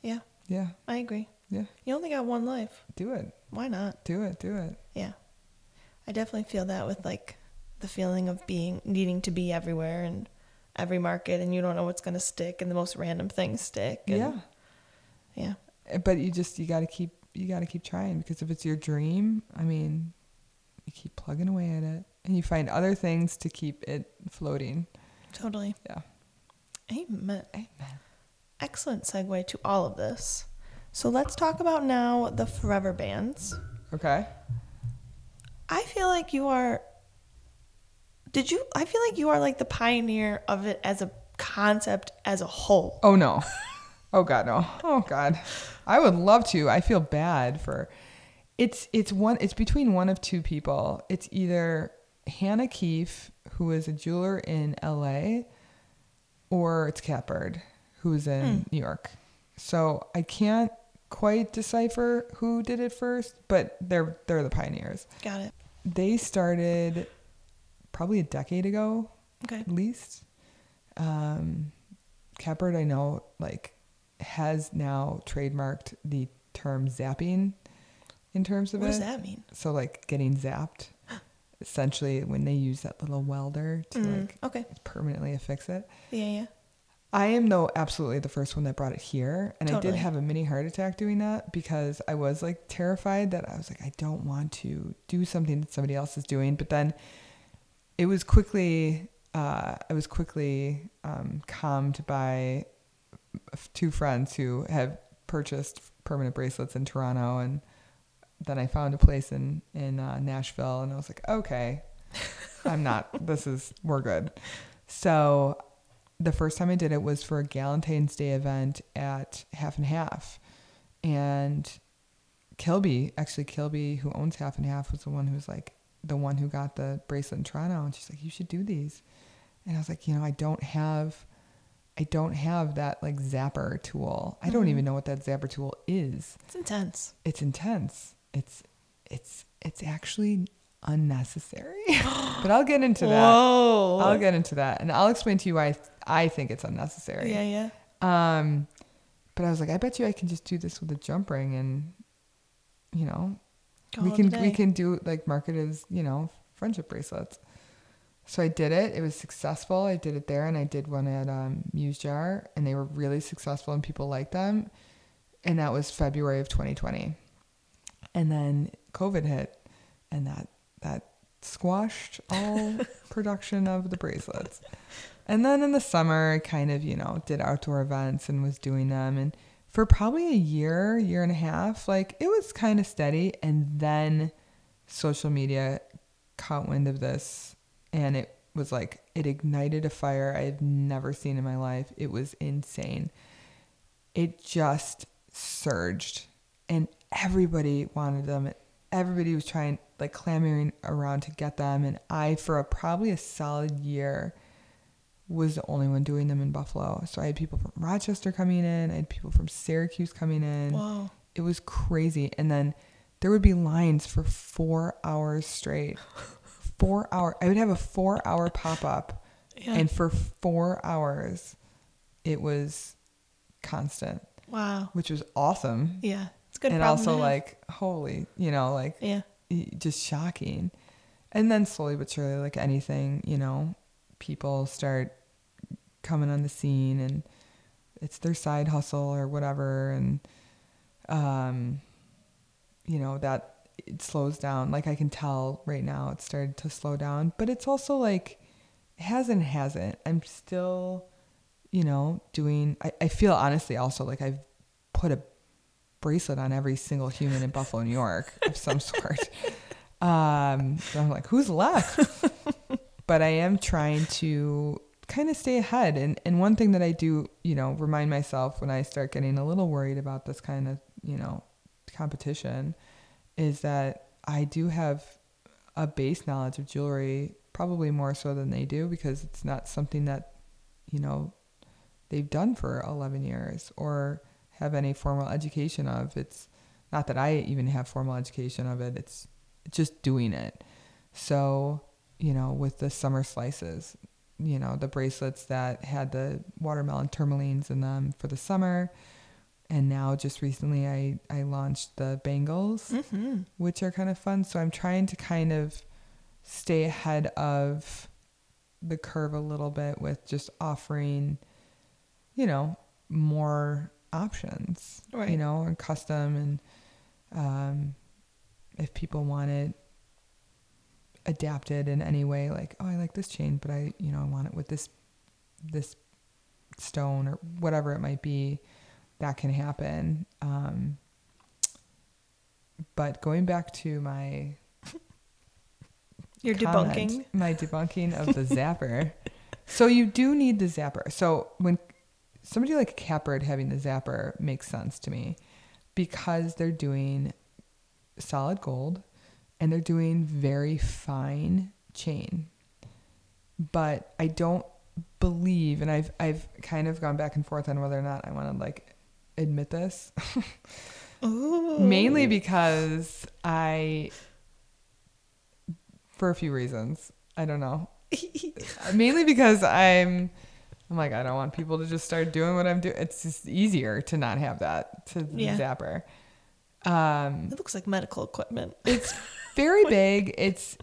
S1: Yeah,
S2: Yeah.
S1: I agree.
S2: Yeah.
S1: You only got one life.
S2: Do it.
S1: Why not?
S2: Do it. Do it.
S1: Yeah. I definitely feel that with like the feeling of being needing to be everywhere and every market and you don't know what's going to stick and the most random things stick. And,
S2: yeah.
S1: Yeah.
S2: Uh, but you just you got to keep you got to keep trying because if it's your dream i mean you keep plugging away at it and you find other things to keep it floating
S1: Totally.
S2: yeah
S1: Amen.
S2: amen
S1: Excellent segue to all of this. So let's talk about now the forever bands.
S2: okay
S1: I feel like you are. Did you? I feel like you are like the pioneer of it as a concept as a whole.
S2: oh no. Oh god no. Oh god. I would love to. I feel bad for it's it's one it's between one of two people. It's either hannah keefe who is a jeweler in la or it's catbird who's in hmm. new york. So i can't quite decipher who did it first but they're they're the pioneers.
S1: Got it.
S2: they started probably a decade ago
S1: Okay.
S2: at least. Um, I know, like, has now trademarked the term zapping in terms of
S1: What
S2: it.
S1: does that mean?
S2: So, like, getting zapped. Essentially, when they use that little welder to
S1: Mm,
S2: like
S1: okay.
S2: permanently affix it.
S1: Yeah, yeah.
S2: I am though absolutely the first one that brought it here, and I did have a mini heart attack doing that because I was like terrified that I was like I don't want to do something that somebody else is doing, but then it was quickly uh, I was quickly um, calmed by two friends who have purchased permanent bracelets in Toronto, and then I found a place in in uh, Nashville, and I was like, okay, I'm not. This is we're good. So the first time I did it was for a Galentine's Day event at Half and Half, and Kilby, actually Kilby, who owns Half and Half, was the one who was like the one who got the bracelet in Toronto, and she's like, you should do these, and I was like, you know, I don't have I don't have that like zapper tool. I don't
S1: Mhm.
S2: even know what that zapper tool is.
S1: It's intense.
S2: It's intense. It's it's it's actually unnecessary. but I'll get into that.
S1: Whoa.
S2: I'll get into that, and I'll explain to you why I think it's unnecessary.
S1: Yeah, yeah.
S2: Um, but I was like, I bet you I can just do this with a jump ring, and you know,
S1: Call
S2: we can we can do like market as you know friendship bracelets. So I did it. It was successful. I did it there, and I did one at um, Muse Jar, and they were really successful, and people liked them. And that was February of 2020, and then COVID hit, and that that squashed all production of the bracelets. And then in the summer, I kind of you know did outdoor events and was doing them, and for probably a year, year and a half, like it was kind of steady. And then social media caught wind of this and it was like it ignited a fire I've never seen in my life. It was insane. It just surged and everybody wanted them. Everybody was trying like clamoring around to get them and I for a, probably a solid year was the only one doing them in Buffalo. So I had people from Rochester coming in, I had people from Syracuse coming in.
S1: Whoa.
S2: It was crazy. And then there would be lines for four hours straight. Four hour. I would have a four hour pop up,
S1: Yeah.
S2: and for four hours, it was constant,
S1: wow.
S2: which was awesome.
S1: Yeah. It's good.
S2: and also like holy, you know, like
S1: Yeah.
S2: just shocking. And then slowly but surely, like anything, you know, people start coming on the scene and it's their side hustle or whatever. And, um, you know, that it slows down. Like I can tell right now it started to slow down, but it's also like hasn't, hasn't. I'm still, you know, doing, I, I feel honestly also like I've put a bracelet on every single human in Buffalo, New York of some sort. Um, so I'm like, who's left? but I am trying to kind of stay ahead. And, and one thing that I do, you know, remind myself when I start getting a little worried about this kind of, you know, competition is that I do have a base knowledge of jewelry, probably more so than they do because it's not something that, you know, they've done for 11 years or have any formal education of. It's not that I even have formal education of it. It's just doing it. So, you know, with the summer slices, you know, the bracelets that had the watermelon tourmalines in them for the summer. And now just recently I, I launched the bangles,
S1: Mm-hmm.
S2: which are kind of fun. So I'm trying to kind of stay ahead of the curve a little bit with just offering, you know, more options,
S1: Right.
S2: you know, and custom and um, if people want it adapted in any way, like, oh, I like this chain, but I, you know, I want it with this, this stone or whatever it might be, that can happen. Um, but going back to my
S1: You're
S2: comment,
S1: debunking.
S2: my debunking of the zapper. so you do need the zapper. So when somebody like Catbird having the zapper makes sense to me because they're doing solid gold and they're doing very fine chain. But I don't believe and I've I've kind of gone back and forth on whether or not I want to like admit this. Mainly because I, for a few reasons, I don't know. Mainly because I'm, oh I'm like I don't want people to just start doing what I'm doing. It's just easier to not have that to the
S1: Yeah.
S2: zapper. Um,
S1: It looks like medical equipment.
S2: it's very big. It's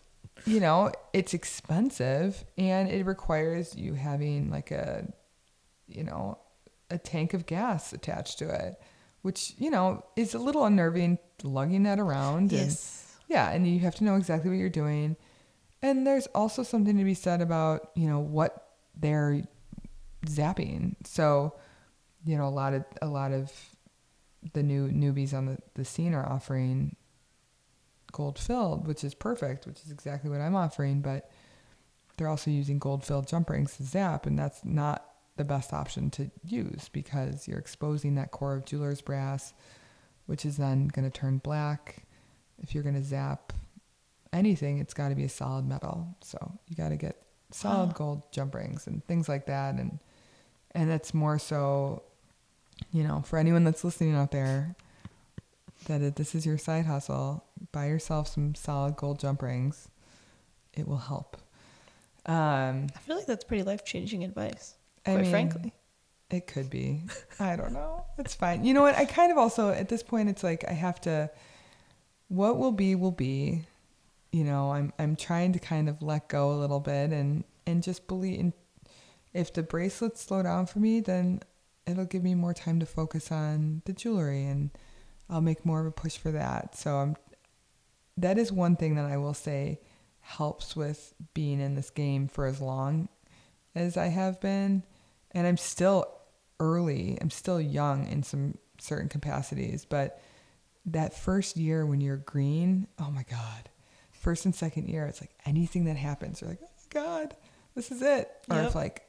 S2: you know it's expensive and it requires you having like a, you know, a tank of gas attached to it, which you know is a little unnerving lugging that around. And,
S1: Yes.
S2: yeah, and you have to know exactly what you're doing. And there's also something to be said about, you know, what they're zapping. So, you know, a lot of a lot of the new newbies on the, the scene are offering gold filled, which is perfect, which is exactly what I'm offering, but they're also using gold filled jump rings to zap, and that's not the best option to use because you're exposing that core of jeweler's brass, which is then going to turn black. If you're going to zap anything, it's got to be a solid metal. So you got to get solid gold jump rings and things like that. And And it's more so, you know, for anyone that's listening out there, that it, this is your side hustle. Buy yourself some solid gold jump rings. It will help. Um,
S1: I feel like that's pretty life changing advice.
S2: I
S1: Quite
S2: mean,
S1: frankly.
S2: It could be. I don't know. It's fine. You know what? I kind of also at this point it's like I have to what will be will be. You know, I'm I'm trying to kind of let go a little bit and and just believe in if the bracelets slow down for me, then it'll give me more time to focus on the jewelry and I'll make more of a push for that. So I'm that is one thing that I will say helps with being in this game for as long as I have been. And I'm still early, I'm still young in some certain capacities, but that first year when you're green, oh my God. First and second year, it's like anything that happens, you're like, oh my God, this is it. Or
S1: Yep.
S2: if like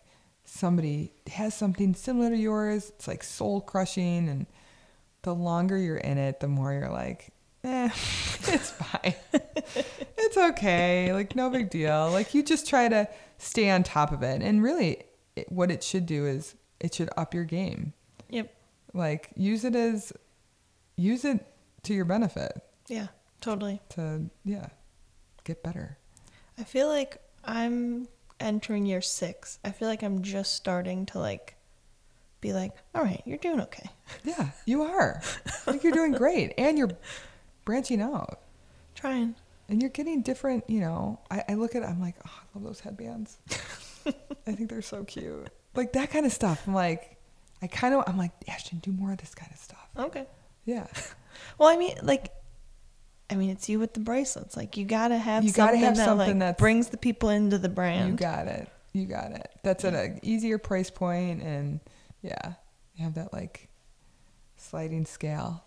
S2: somebody has something similar to yours, it's like soul crushing. And the longer you're in it, the more you're like, eh, it's fine. it's okay. Like, no big deal. Like, you just try to stay on top of it. And really, it, what it should do is it should up your game.
S1: Yep.
S2: Like, use it as, use it to your benefit
S1: Yeah, totally.
S2: to, yeah, get better.
S1: I feel like I'm entering year six. I feel like I'm just starting to like be like, all right, you're doing okay.
S2: Yeah, you are. I think you're doing great. And you're branching out.
S1: Trying.
S2: And you're getting different, you know. I, I look at it, I'm like, oh, I love those headbands. I think they're so cute. Like that kind of stuff. I'm like, I kind of, I'm like, Ashton, do more of this kind of stuff.
S1: Okay.
S2: Yeah.
S1: Well, I mean, like, I mean, it's you with the bracelets. Like, you gotta have
S2: You gotta
S1: something
S2: have
S1: that
S2: something
S1: like brings the people into the brand.
S2: You got it. You got it. That's at an easier price point and yeah, you have that like sliding scale.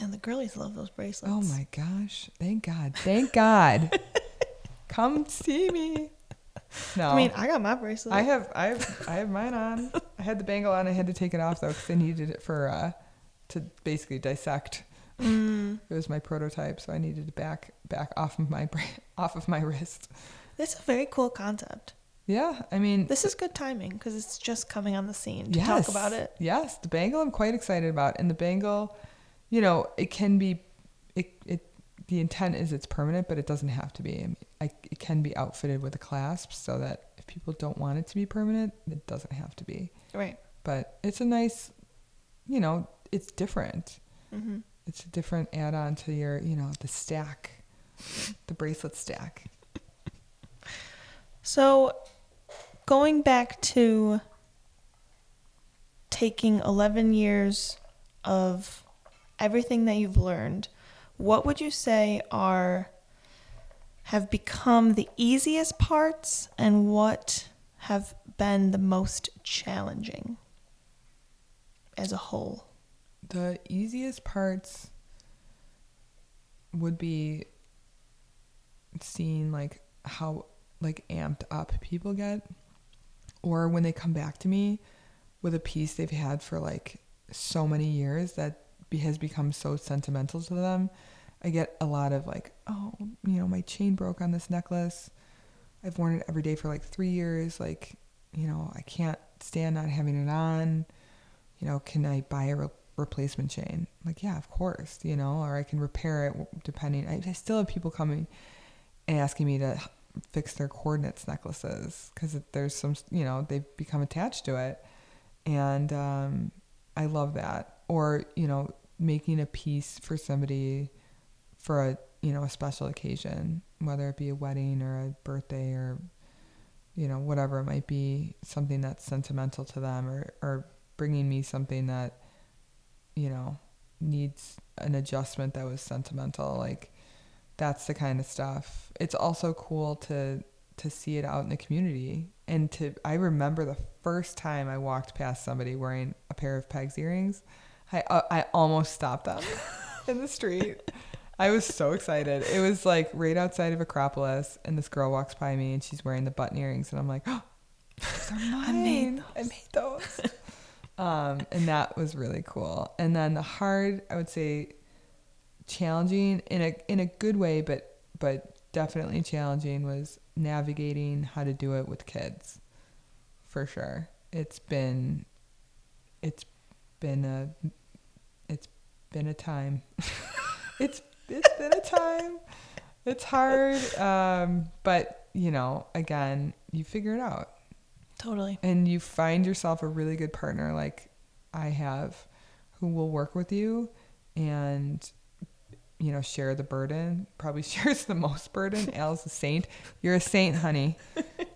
S1: Man, the girlies love those bracelets.
S2: Oh my gosh. Thank God. Thank God. Come see me. No.
S1: I mean, I got my bracelet.
S2: I have I have I have mine on. I had the bangle on. I had to take it off though because I needed it for uh, to basically dissect.
S1: Mm,
S2: It was my prototype, so I needed to back back off of my off of my wrist.
S1: That's a very cool concept.
S2: Yeah, I mean,
S1: This is good timing because it's just coming on the scene to
S2: yes,
S1: talk about it.
S2: Yes, the bangle I'm quite excited about, and the bangle, you know, it can be, it it the intent is it's permanent, but it doesn't have to be. I mean, I, it can be outfitted with a clasp so that if people don't want it to be permanent, it doesn't have to be.
S1: Right.
S2: but it's a nice you know it's different
S1: hmm
S2: it's a different add-on to your you know the stack the bracelet stack
S1: So, going back to taking 11 years of everything that you've learned, what would you say are have become the easiest parts and what have been the most challenging as a whole?
S2: The easiest parts would be seeing like how like amped up people get. Or when they come back to me with a piece they've had for like so many years that has become so sentimental to them i get a lot of like oh you know my chain broke on this necklace. I've worn it every day for like three years. Like you know i can't stand not having it on. You know can i buy a replacement chain. Like yeah of course you know or i can repair it depending. I, I still have people coming and asking me to fix their coordinates necklaces because there's some you know they've become attached to it. And um, i love that. Or you know making a piece for somebody for a you know a special occasion whether it be a wedding or a birthday or you know whatever it might be something that's sentimental to them or or bringing me something that you know needs an adjustment that was sentimental like that's the kind of stuff it's also cool to to see it out in the community and to i remember the first time i walked past somebody wearing a pair of pegs earrings i uh, i almost stopped them in the street i was so excited it was like right outside of acropolis and this girl walks by me and she's wearing the button earrings and i'm like oh those are mine.
S1: I made
S2: I made those. um, and that was really cool. And then the hard, I would say, challenging in a in a good way, but but definitely challenging was navigating how to do it with kids, for sure. it's been it's been a it's been a time. it's it's been a time. It's hard, um, but you know, again, you figure it out
S1: Totally.
S2: and you find yourself a really good partner like I have who will work with you and you know share the burden probably shares the most burden Al's a saint you're a saint honey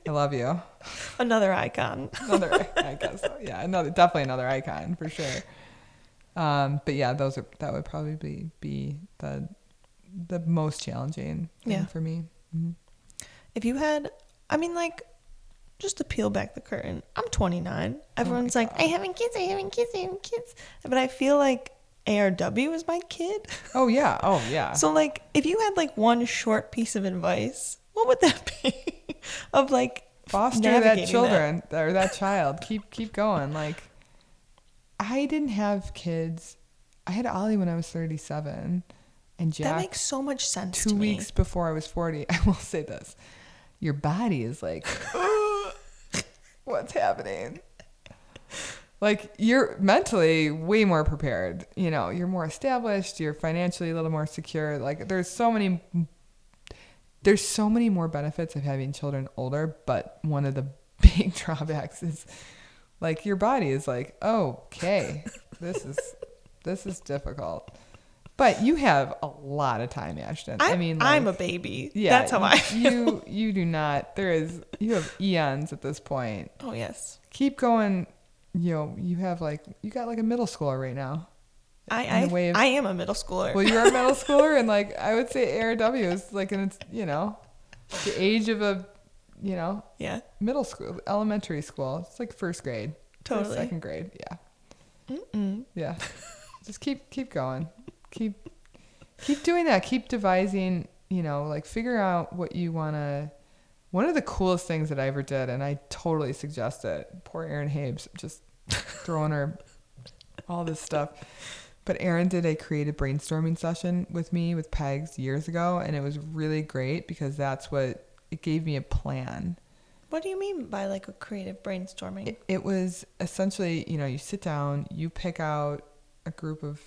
S2: I love you
S1: Another icon.
S2: another I guess so. yeah another definitely another icon for sure um but yeah those are that would probably be be the the most challenging thing
S1: Yeah.
S2: for me Mhm.
S1: If you had, I mean, like, just to peel back the curtain, I'm 29. Everyone's like, I having kids, I having kids, I having kids. But I feel like ARW is my kid.
S2: oh yeah oh yeah
S1: So, like, if you had like one short piece of advice, what would that be? of like
S2: foster that children or that child keep keep going like i didn't have kids i had ollie when i was 37 and Jack.
S1: That makes so much sense
S2: two
S1: to me.
S2: weeks before i was 40 i will say this your body is like what's happening. Like you're mentally way more prepared you know you're more established you're financially a little more secure. Like there's so many there's so many more benefits of having children older but one of the big drawbacks is like your body is like okay this is this is difficult but you have a lot of time ashton
S1: I'm,
S2: i mean
S1: I'm a baby.
S2: yeah
S1: That's how I feel.
S2: you you do not there is you have eons at this point
S1: Oh, yes.
S2: keep going you know you have like you got like a middle schooler right now
S1: I, I, I am a middle schooler.
S2: well you're a middle schooler and like i would say arw is like in its you know the age of a you know
S1: yeah,
S2: middle school elementary school it's like first grade
S1: totally.
S2: second grade yeah
S1: Mm-mm.
S2: yeah just keep keep going keep keep doing that keep devising you know like figure out what you want to one of the coolest things that i ever did and i totally suggest it poor erin habes just throwing her all this stuff but Erin did a creative brainstorming session with me with Pegs years ago, and it was really great because that's what it gave me a plan.
S1: What do you mean by like a creative brainstorming?
S2: It, it was essentially, you know, you sit down, you pick out a group of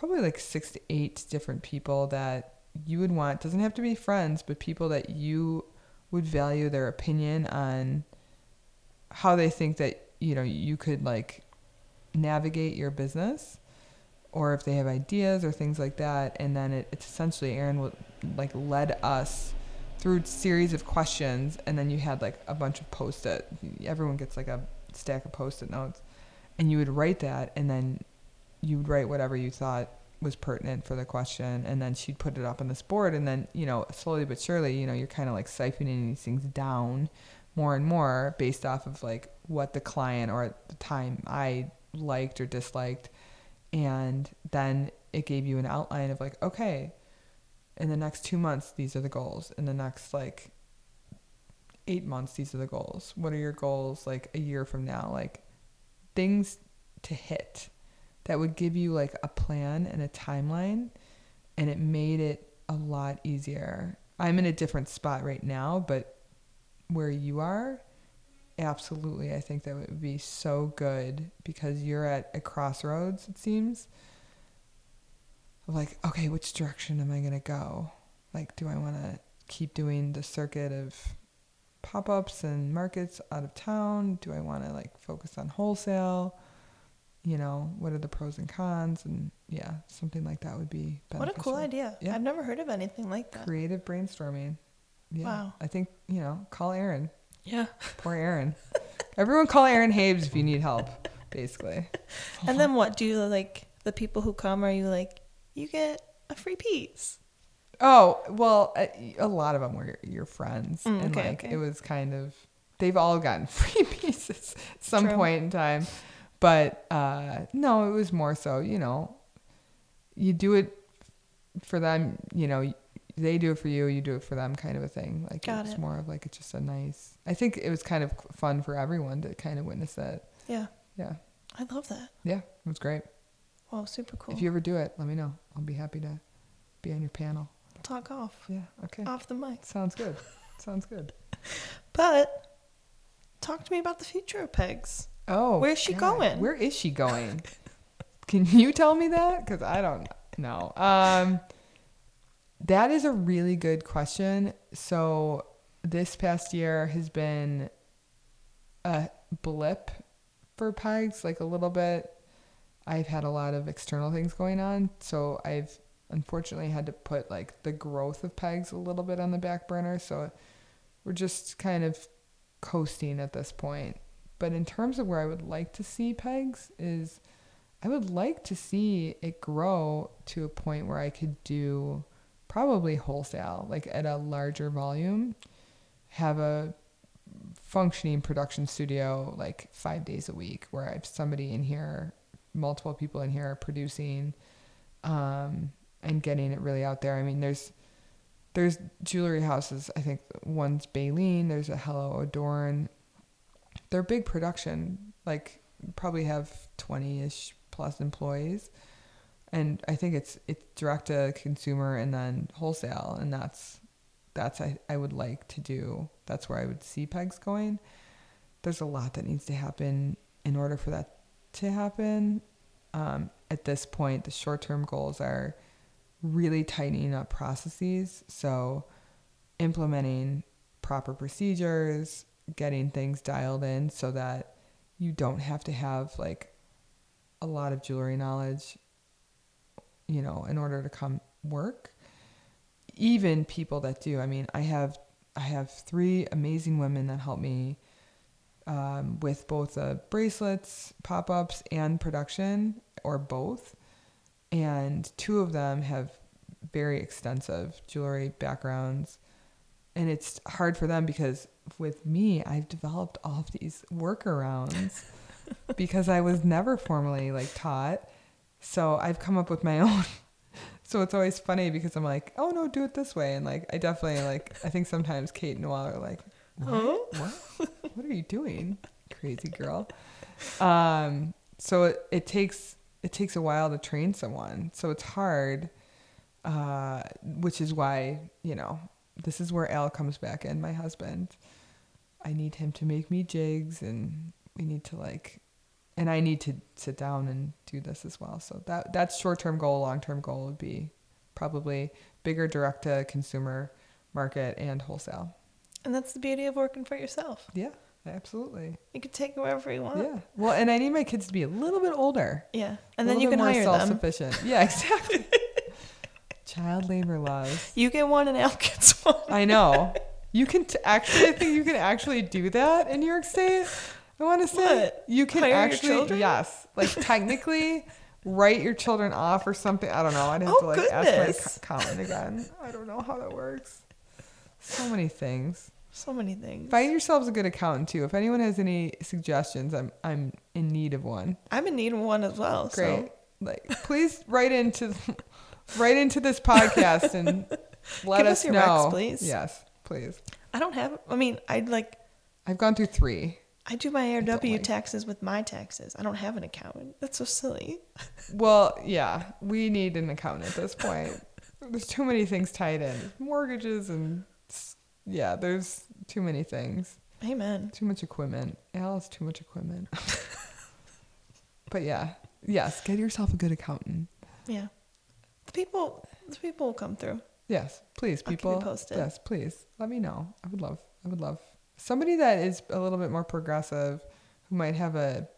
S2: probably like six to eight different people that you would want. Doesn't have to be friends, but people that you would value their opinion on how they think that you know you could like navigate your business or if they have ideas or things like that and then it, it's essentially erin would like led us through a series of questions and then you had like a bunch of post-it everyone gets like a stack of post-it notes and you would write that and then you would write whatever you thought was pertinent for the question and then she'd put it up on this board and then you know slowly but surely you know you're kind of like siphoning these things down more and more based off of like what the client or at the time I liked or disliked and then it gave you an outline of like okay in the next 2 months these are the goals. In the next like 8 months these are the goals. What are your goals like a year from now? Like things to hit that would give you like a plan and a timeline and it made it a lot easier. I'm in a different spot right now, but where you are, absolutely, I think that would be so good because you're at a crossroads, it seems. Like, okay, which direction am I going to go? Like, do I want to keep doing the circuit of pop ups and markets out of town? Do I want to like focus on wholesale? You know, what are the pros and cons? And yeah, something like that would be better.
S1: What a cool idea.
S2: Yeah.
S1: I've never heard of anything like that.
S2: Creative brainstorming. Yeah.
S1: Wow.
S2: I think, you know, call Erin.
S1: Yeah.
S2: Poor Erin. Everyone call Erin Habes if you need help, basically.
S1: And then what? Do you like the people who come? Are you like, you get a free piece?
S2: Oh, well, a, a lot of them were your friends.
S1: Mm,
S2: and
S1: okay,
S2: like,
S1: okay.
S2: it was kind of, they've all gotten free pieces at some
S1: True.
S2: point in time. But uh, no, it was more so, you know, you do it for them, you know, they do it for you, you do it for them kind of a thing. Like
S1: Got
S2: it's
S1: it.
S2: more of like it's just a nice. I think it was kind of fun for everyone to kind of witness it.
S1: Yeah.
S2: Yeah,
S1: I love that.
S2: yeah, it was great.
S1: Wow, super cool.
S2: If you ever do it, let me know. I'll be happy to be on your panel.
S1: Talk off.
S2: Yeah, okay.
S1: Off the mic.
S2: Sounds good. Sounds good.
S1: But talk to me about the future of Pegs.
S2: Oh,
S1: Where's she going?
S2: Where is she going? Can you tell me that? Because I don't know. Um, that is a really good question. So this past year has been a blip for pegs, like a little bit. I've had a lot of external things going on, so I've unfortunately had to put like the growth of pegs a little bit on the back burner. So we're just kind of coasting at this point. But in terms of where I would like to see pegs is I would like to see it grow to a point where I could do probably wholesale, like at a larger volume, have a functioning production studio like five days a week where I have somebody in here, multiple people in here producing um, and getting it really out there. I mean, there's there's jewelry houses. I think one's Baleen. There's a Hello Adorn. They're big production. Like probably have twenty ish plus employees, and I think it's it's direct to consumer and then wholesale, and that's that's I I would like to do. That's where I would see pegs going. There's a lot that needs to happen in order for that to happen. Um, at this point, the short term goals are really tightening up processes. So, implementing proper procedures, getting things dialed in so that you don't have to have like a lot of jewelry knowledge, you know, in order to come work. Even people that do. I mean, I have I have three amazing women that help me um, with both the bracelets, pop ups, and production, or both and two of them have very extensive jewelry backgrounds and it's hard for them because with me i've developed all of these workarounds because i was never formally like taught. So i've come up with my own. So it's always funny because i'm like oh no do it this way. And like i definitely like i think sometimes kate and noel are like what, what? what are you doing crazy girl? Um so it, it takes it takes a while to train someone. So it's hard, uh, which is why, you know, this is where Al comes back in, my husband. I need him to make me jigs and we need to like and I need to sit down and do this as well. So that that's short term goal, long term goal would be probably bigger direct to consumer market and wholesale.
S1: And that's the beauty of working for yourself.
S2: Yeah, absolutely.
S1: You can take it wherever you want.
S2: Yeah. Well, and I need my kids to be a little bit older.
S1: Yeah. And then you can hire them.
S2: self-sufficient. Yeah, exactly. Child labor laws.
S1: You get one and Al gets one.
S2: I know. You can t- actually. I think you can actually do that in New York State. I want to say
S1: What?
S2: you can
S1: Hire
S2: actually. Yes, like technically. Write your children off or something. I don't know. I'd have
S1: Oh,
S2: to like ask my co- accountant again. I don't know how that works. So many things.
S1: So many things.
S2: Find yourselves a good accountant too. If anyone has any suggestions, I'm I'm in need of one.
S1: I'm in need of one as well.
S2: Great.
S1: So
S2: Like, please write into write into this podcast and let
S1: Give
S2: us,
S1: us your
S2: know.
S1: recs, please.
S2: Yes, please.
S1: I don't have. I mean, I'd like.
S2: I've gone through three.
S1: I do my ARW
S2: like-
S1: taxes with my taxes. I don't have an accountant. That's so silly.
S2: Well, yeah, we need an accountant at this point. There's too many things tied in, mortgages and yeah, there's too many things.
S1: Amen.
S2: Too much equipment. Al has too much equipment. but yeah, yes, get yourself a good accountant.
S1: Yeah. The people. The people will come through.
S2: Yes, please,
S1: I'll keep you
S2: people.
S1: posted.
S2: Yes, please. Let me know. I would love. I would love somebody that is a little bit more progressive, who might have a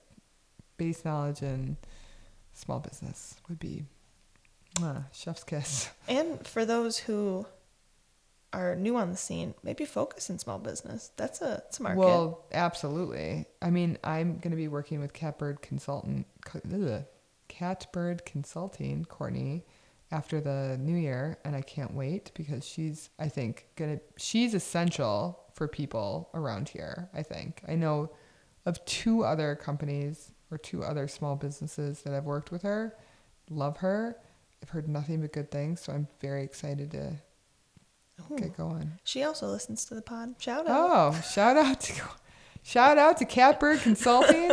S2: base knowledge in small business would be ah, chef's kiss.
S1: And for those who are new on the scene, maybe focus in small business. That's a it's a market.
S2: Well, absolutely. I mean, I'm going to be working with Catbird Consultant, Catbird Consulting, Courtney, after the new year, and I can't wait because she's, I think, gonna she's essential for people around here. I think I know of two other companies or two other small businesses that I've worked with her. Love her. I've heard nothing but good things, so I'm very excited to
S1: Ooh.
S2: get going.
S1: she also listens to the pod. Shout out.
S2: Oh, shout out to shout out to Catbird Consulting.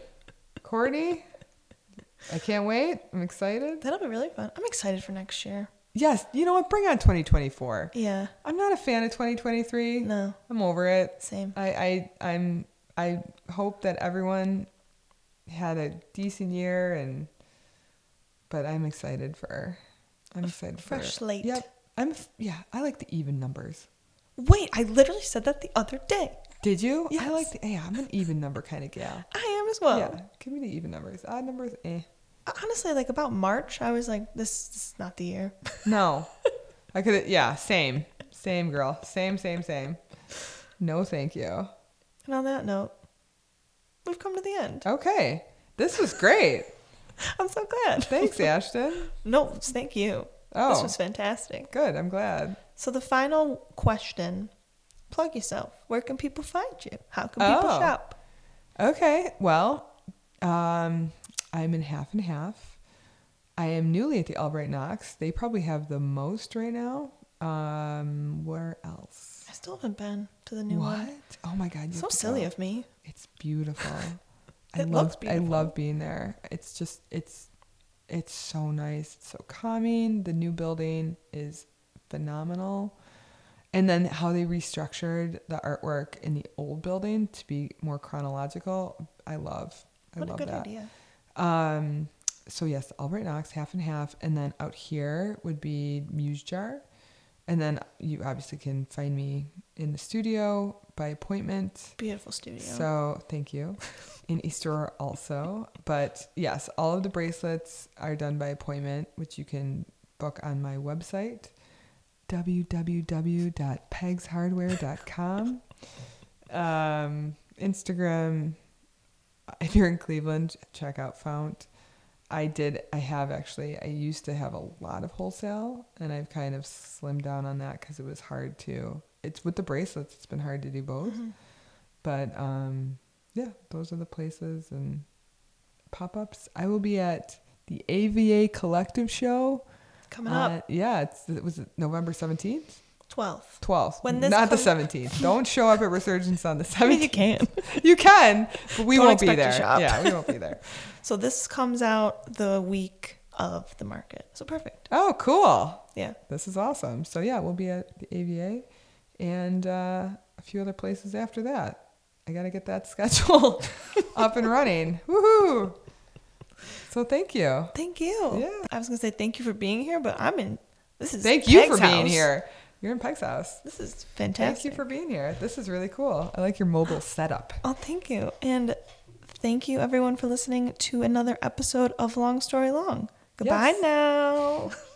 S2: Courtney. I can't wait. I'm excited.
S1: That'll be really fun. I'm excited for next year.
S2: Yes, you know what? Bring on 2024.
S1: Yeah.
S2: I'm not a fan of 2023.
S1: No.
S2: I'm over it.
S1: Same.
S2: I, I I'm I hope that everyone had a decent year and but I'm excited for I'm excited for
S1: fresh slate.
S2: Yep. I'm yeah, I like the even numbers.
S1: Wait, I literally said that the other day.
S2: Did you? I like the yeah, I'm an even number kind of gal.
S1: I am as well.
S2: yeah. Give me the even numbers. Odd numbers, eh.
S1: Honestly, like about March, I was like, this, this is not the year.
S2: No. I could yeah, same. Same girl. Same, same, same. No thank you.
S1: And on that note, we've come to the end.
S2: Okay. This was great.
S1: I'm so glad.
S2: Thanks, Ashton.
S1: No, thank you.
S2: Oh.
S1: This was fantastic.
S2: Good. I'm glad.
S1: So the final question, plug yourself. Where can people find you? How can people
S2: Oh.
S1: shop?
S2: Okay. Well, um, I'm in half and half. I am newly at the Albright Knox. They probably have the most right now. Um, where else?
S1: I still haven't been to the new
S2: what?
S1: one.
S2: Oh my god!
S1: So silly
S2: go.
S1: of me.
S2: It's beautiful. I
S1: It
S2: love.
S1: looks
S2: I love being there. It's just. It's. It's so nice. It's so calming. The new building is phenomenal. And then how they restructured the artwork in the old building to be more chronological, I love. I
S1: What a good
S2: that.
S1: idea.
S2: Um, so yes, Albright Knox, half and half, and then out here would be Muse Jar, and then you obviously can find me in the studio by appointment.
S1: Beautiful studio.
S2: So thank you. In easter also, but yes, all of the bracelets are done by appointment, which you can book on my website www.pegshardware.com. Um, Instagram. If you're in Cleveland, check out Fount. I did. I have actually. I used to have a lot of wholesale, and I've kind of slimmed down on that because it was hard to. It's with the bracelets. It's been hard to do both.
S1: Mhm.
S2: But um, yeah, those are the places and pop ups. I will be at the AVA Collective Show.
S1: Coming
S2: Uh,
S1: up,
S2: yeah, it's it was November seventeenth,
S1: 12th.
S2: twelfth.
S1: When this
S2: not the seventeenth. Don't show up at Resurgence on the
S1: I mean, you can.
S2: You can, but we
S1: Don't
S2: won't be there. Yeah, we won't be there.
S1: So this comes out the week of the market. So perfect.
S2: Oh, cool.
S1: Yeah.
S2: This is awesome. So yeah, we'll be at the AVA and uh, a few other places after that. I got to get that schedule up and running. Woohoo! So thank you.
S1: Thank you.
S2: Yeah.
S1: I was gonna say thank you for being here, but I'm in. This is
S2: Thank you
S1: Peg's
S2: for being here. You're in Peg's house.
S1: This is fantastic.
S2: Thank you for being here. This is really cool. I like your mobile setup.
S1: Oh, thank you. And thank you everyone for listening to another episode of Long Story Long. Goodbye
S2: Yes.
S1: now.